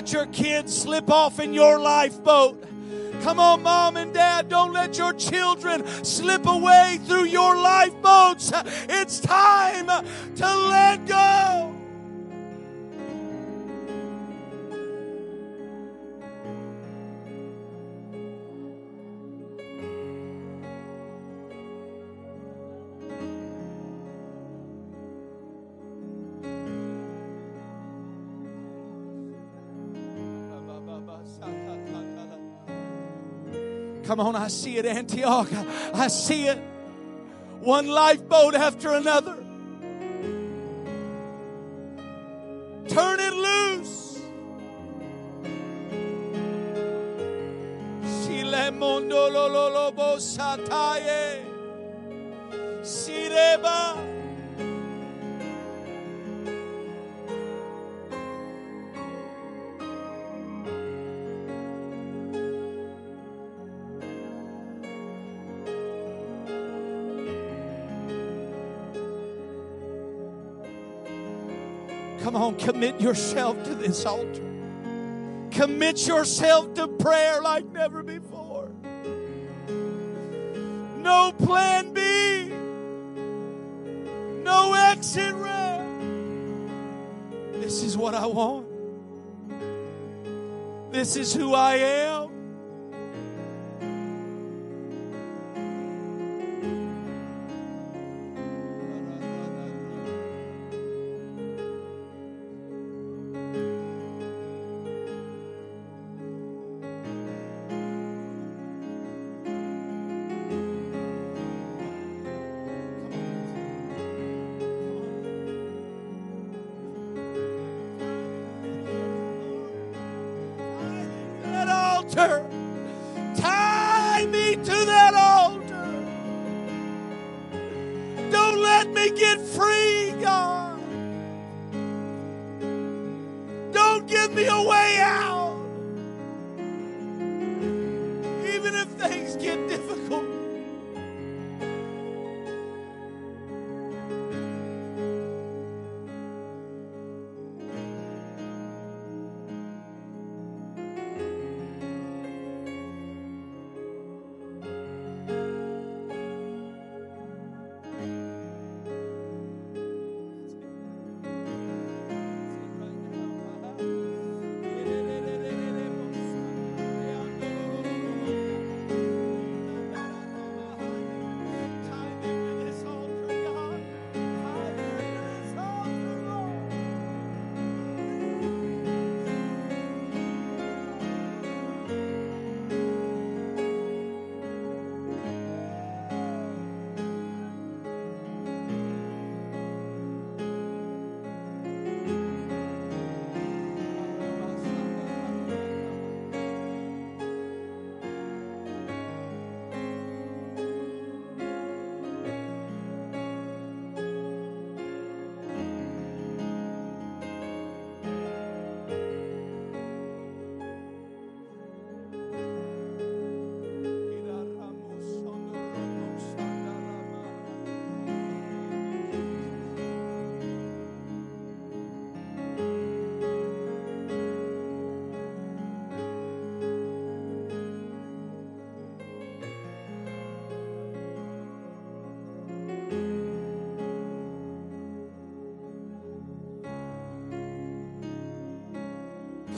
Let your kids slip off in your lifeboat. Come on, mom and dad. Don't let your children slip away through your lifeboats. It's time to let go. Come on, I see it, Antioch. I see it. One lifeboat after another. Turn it loose. On, commit yourself to this altar. Commit yourself to prayer like never before. No plan B. No exit route. This is what I want. This is who I am.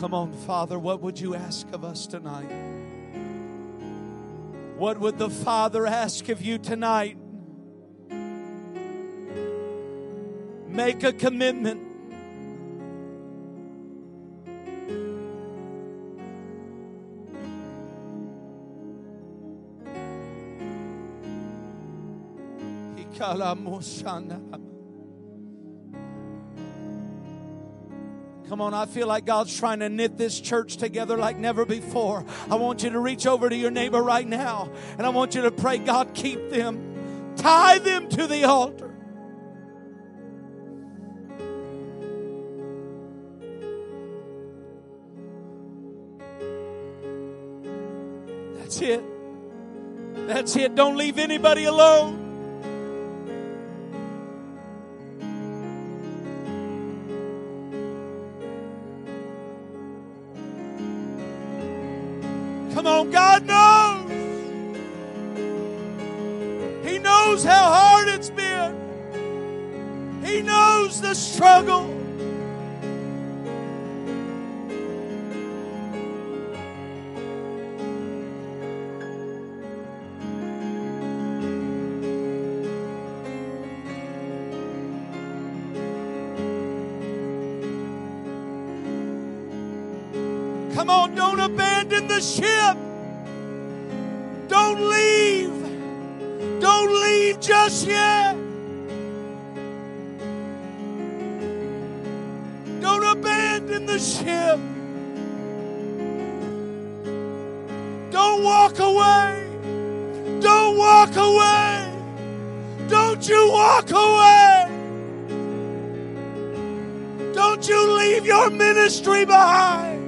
Come on, Father, what would you ask of us tonight? What would the Father ask of you tonight? Make a commitment. Come on, I feel like God's trying to knit this church together like never before. I want you to reach over to your neighbor right now and I want you to pray, God, keep them, tie them to the altar. That's it. That's it. Don't leave anybody alone. Don't you walk away. Don't you leave your ministry behind.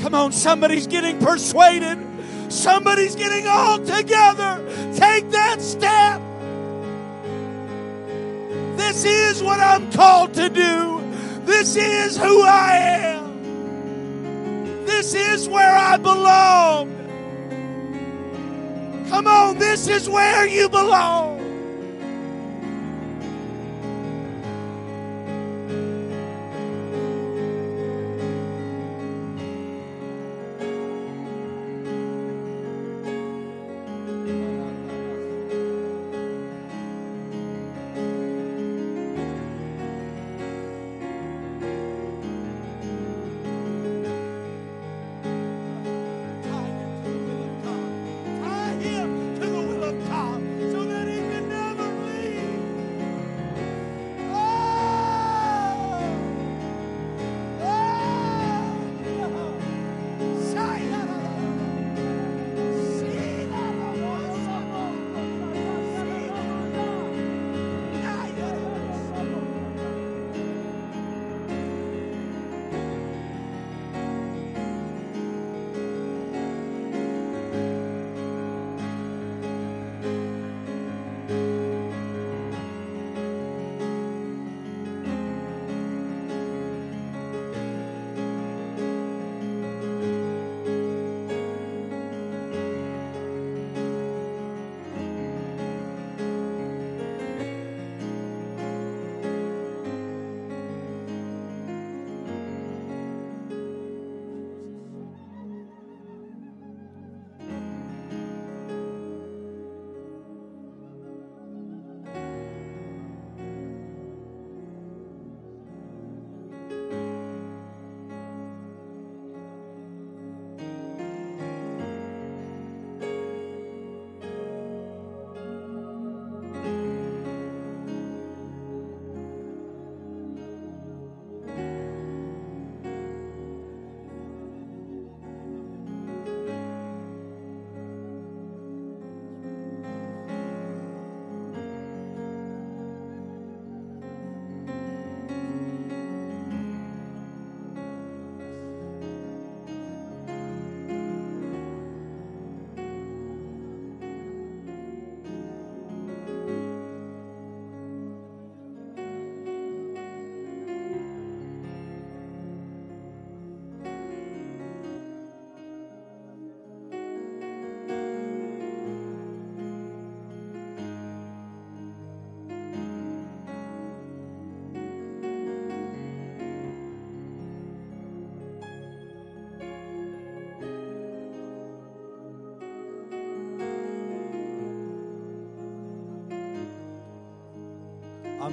Come on, somebody's getting persuaded. Somebody's getting all together. Take that step. This is what I'm called to do. This is who I am. This is where I belong. Come on, this is where you belong.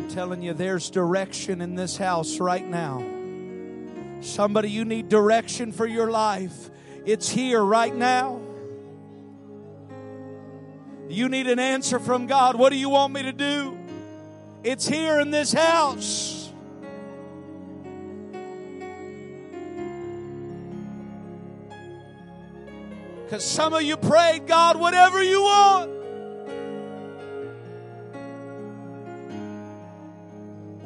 Telling you, there's direction in this house right now. Somebody, you need direction for your life. It's here right now. You need an answer from God. What do you want me to do? It's here in this house. Because some of you prayed, God, whatever you want.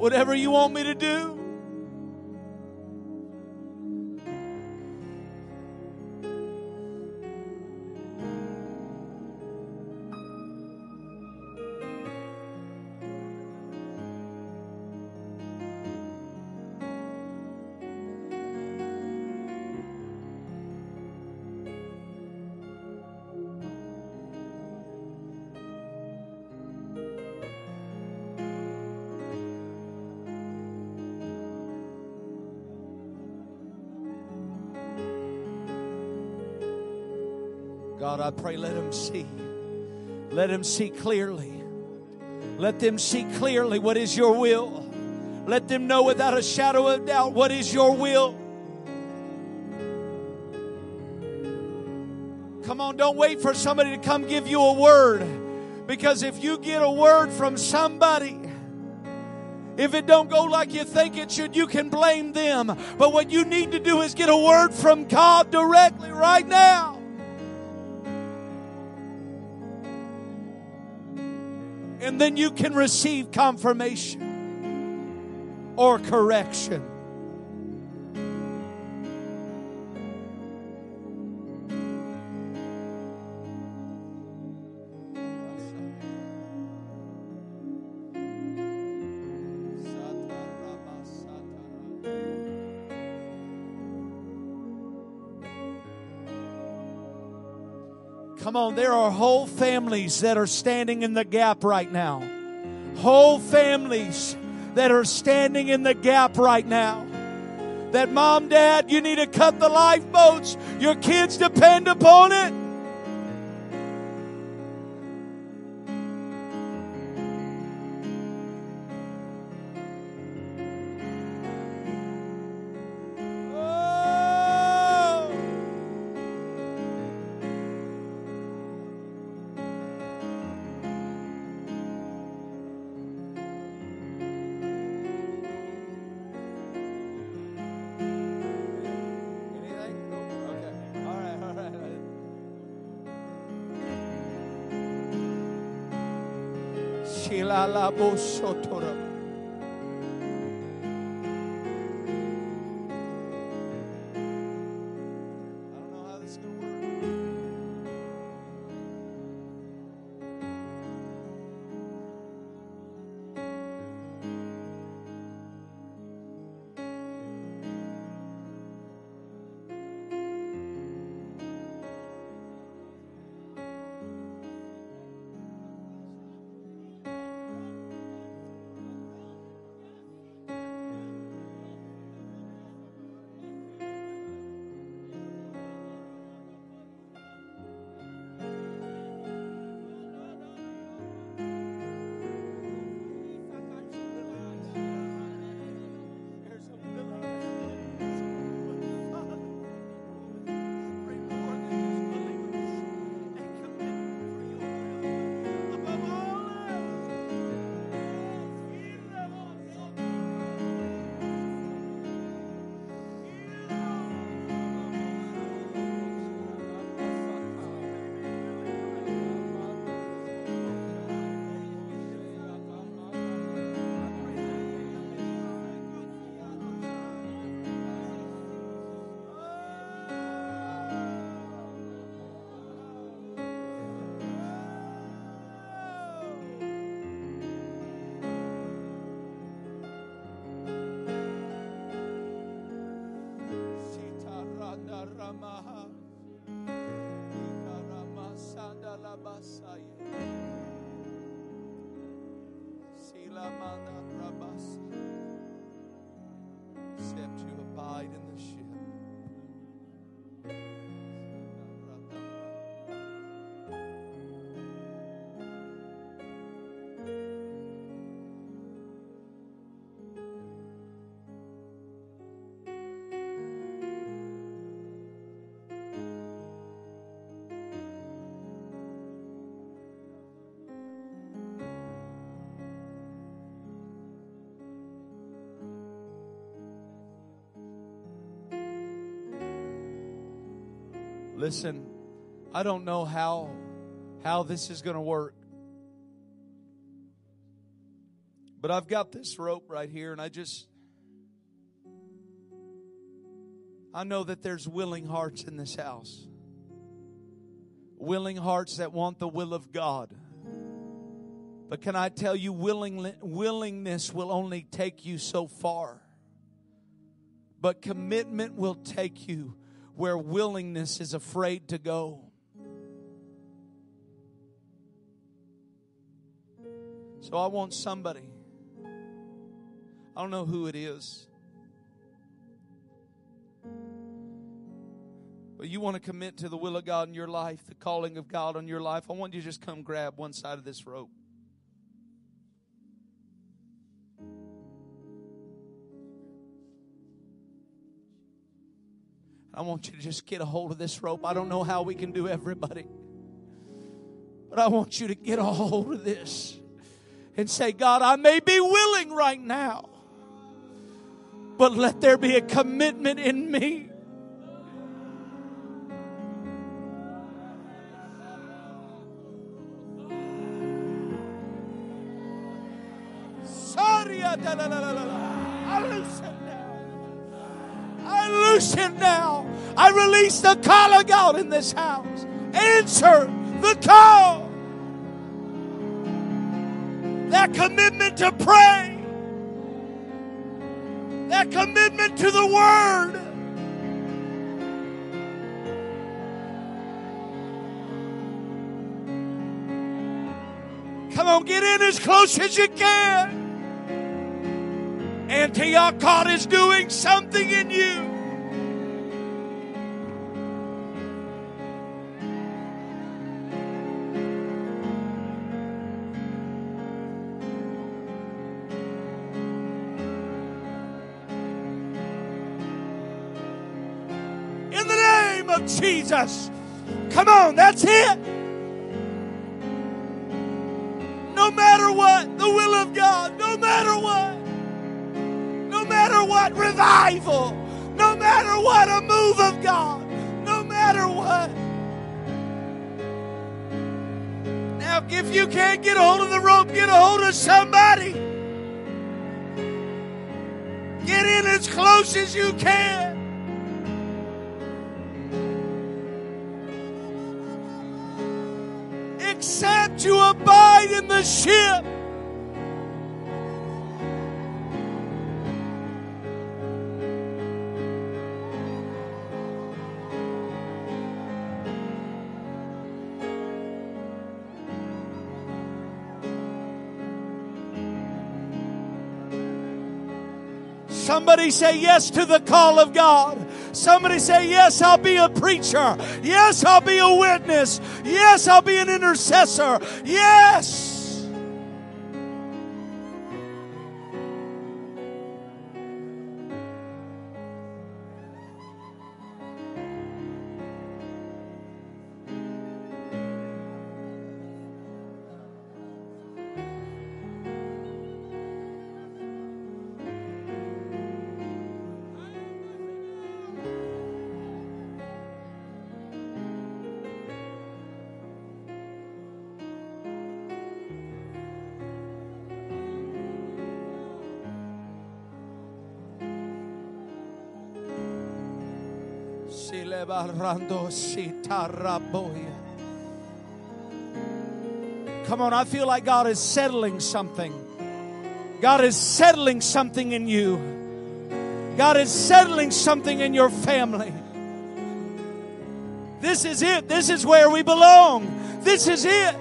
Whatever you want me to do. I pray, let them see. Let them see clearly. Let them see clearly what is your will. Let them know without a shadow of doubt what is your will. Come on, don't wait for somebody to come give you a word. Because if you get a word from somebody, if it don't go like you think it should, you can blame them. But what you need to do is get a word from God directly right now. And then you can receive confirmation or correction. Come on, there are whole families that are standing in the gap right now. Whole families that are standing in the gap right now. That mom, dad, you need to cut the lifeboats. Your kids depend upon it. Shilalabosotoraba. I Listen, I don't know how how this is going to work. But I've got this rope right here, and I just. I know that there's willing hearts in this house. Willing hearts that want the will of God. But can I tell you, willing, willingness will only take you so far. But commitment will take you where willingness is afraid to go. So I want somebody, I don't know who it is, but you want to commit to the will of God in your life, the calling of God on your life. I want you to just come grab one side of this rope. I want you to just get a hold of this rope. I don't know how we can do everybody, but I want you to get a hold of this and say, God, I may be willing right now, but let there be a commitment in me. I loosen now. I loosen now. I release the call of God in this house. Answer the call. That commitment to pray. That commitment to the Word. Come on, get in as close as you can. Antioch, God is doing something in you. Jesus. Come on, that's it. No matter what, the will of God, no matter what no matter what revival, no matter what a move of God, no matter what. Now, if you can't get a hold of the rope, get a hold of somebody. Get in as close as you can. Abide in the ship. Somebody say yes to the call of God. Somebody say, Yes, I'll be a preacher. Yes, I'll be a witness. Yes, I'll be an intercessor. Yes. Come on, I feel like God is settling something. God is settling something in you. God is settling something in your family. This is it. This is where we belong. This is it.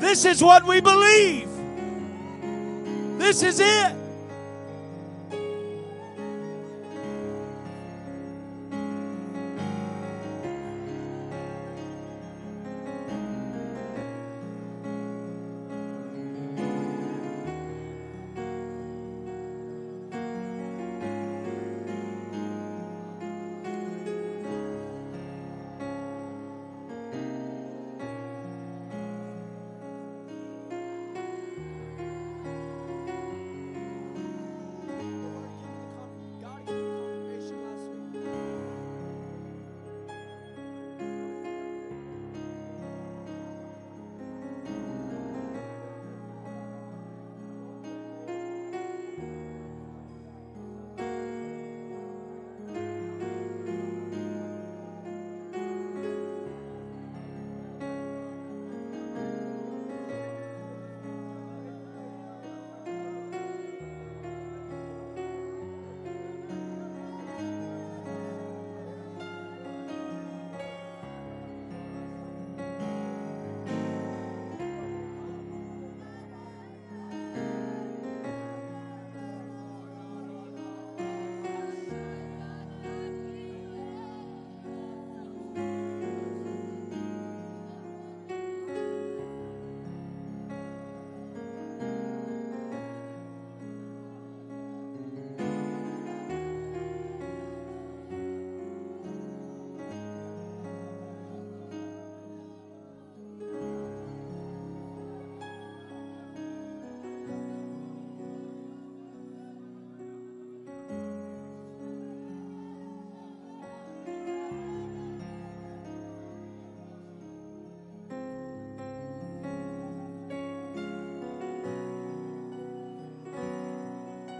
This is what we believe. This is it.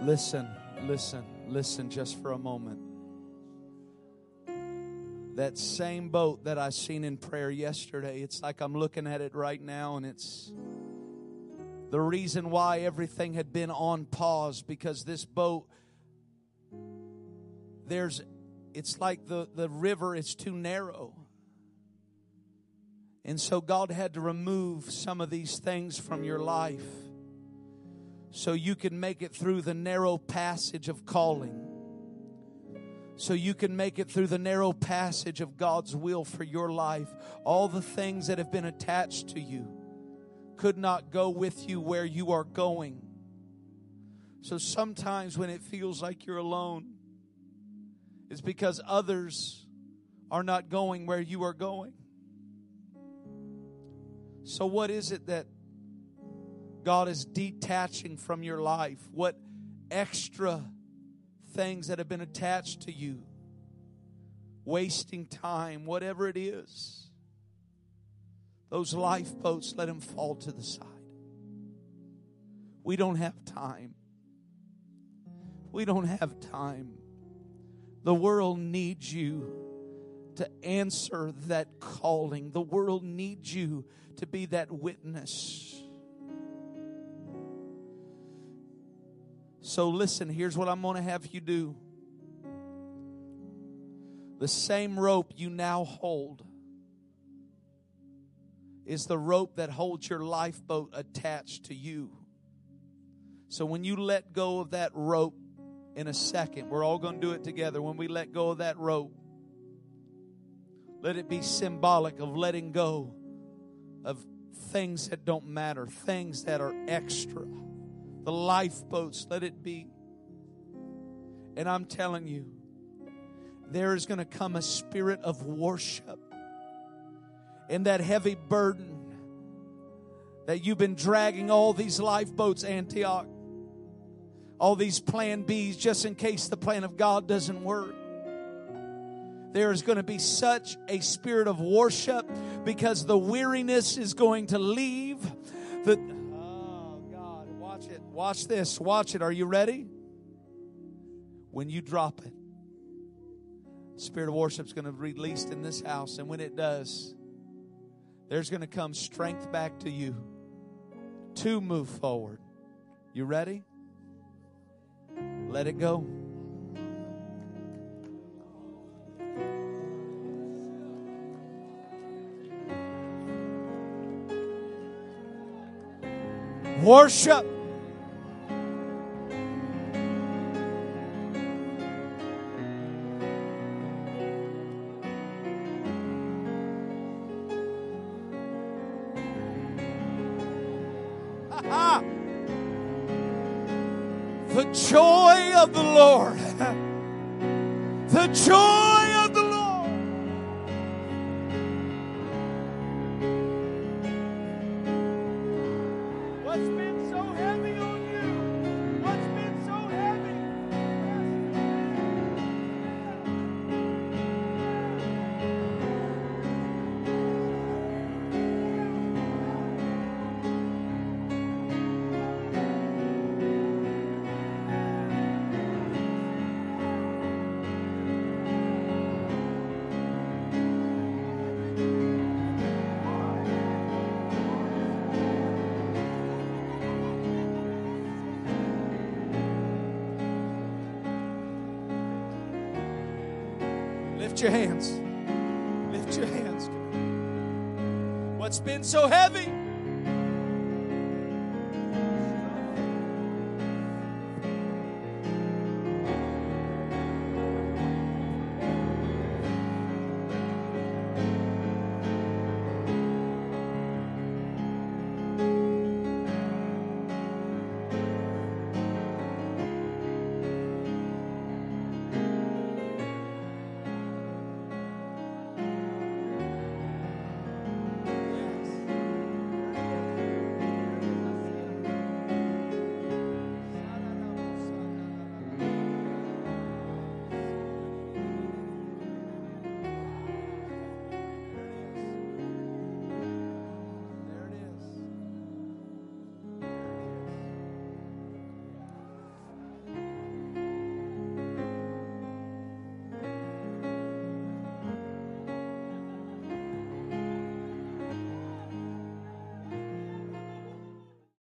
Listen, listen, listen just for a moment. That same boat that I seen in prayer yesterday, it's like I'm looking at it right now, and it's the reason why everything had been on pause because this boat, there's, it's like the, the river is too narrow. And so God had to remove some of these things from your life so you can make it through the narrow passage of calling. So you can make it through the narrow passage of God's will for your life. All the things that have been attached to you could not go with you where you are going. So sometimes when it feels like you're alone, it's because others are not going where you are going. So, what is it that God is detaching from your life? What extra things that have been attached to you? Wasting time, whatever it is. Those lifeboats, let them fall to the side. We don't have time. We don't have time. The world needs you to answer that calling. The world needs you to be that witness. So, listen, here's what I'm going to have you do. The same rope you now hold is the rope that holds your lifeboat attached to you. So, when you let go of that rope in a second, we're all going to do it together. When we let go of that rope, let it be symbolic of letting go of things that don't matter, things that are extra. The lifeboats, let it be. And I'm telling you, there is going to come a spirit of worship in that heavy burden that you've been dragging all these lifeboats, Antioch, all these plan Bs, just in case the plan of God doesn't work there is going to be such a spirit of worship because the weariness is going to leave. Watch this. Watch it. Are you ready? When you drop it, spirit of worship is going to be released in this house. And when it does, there's going to come strength back to you to move forward. You ready? Let it go. Worship. So?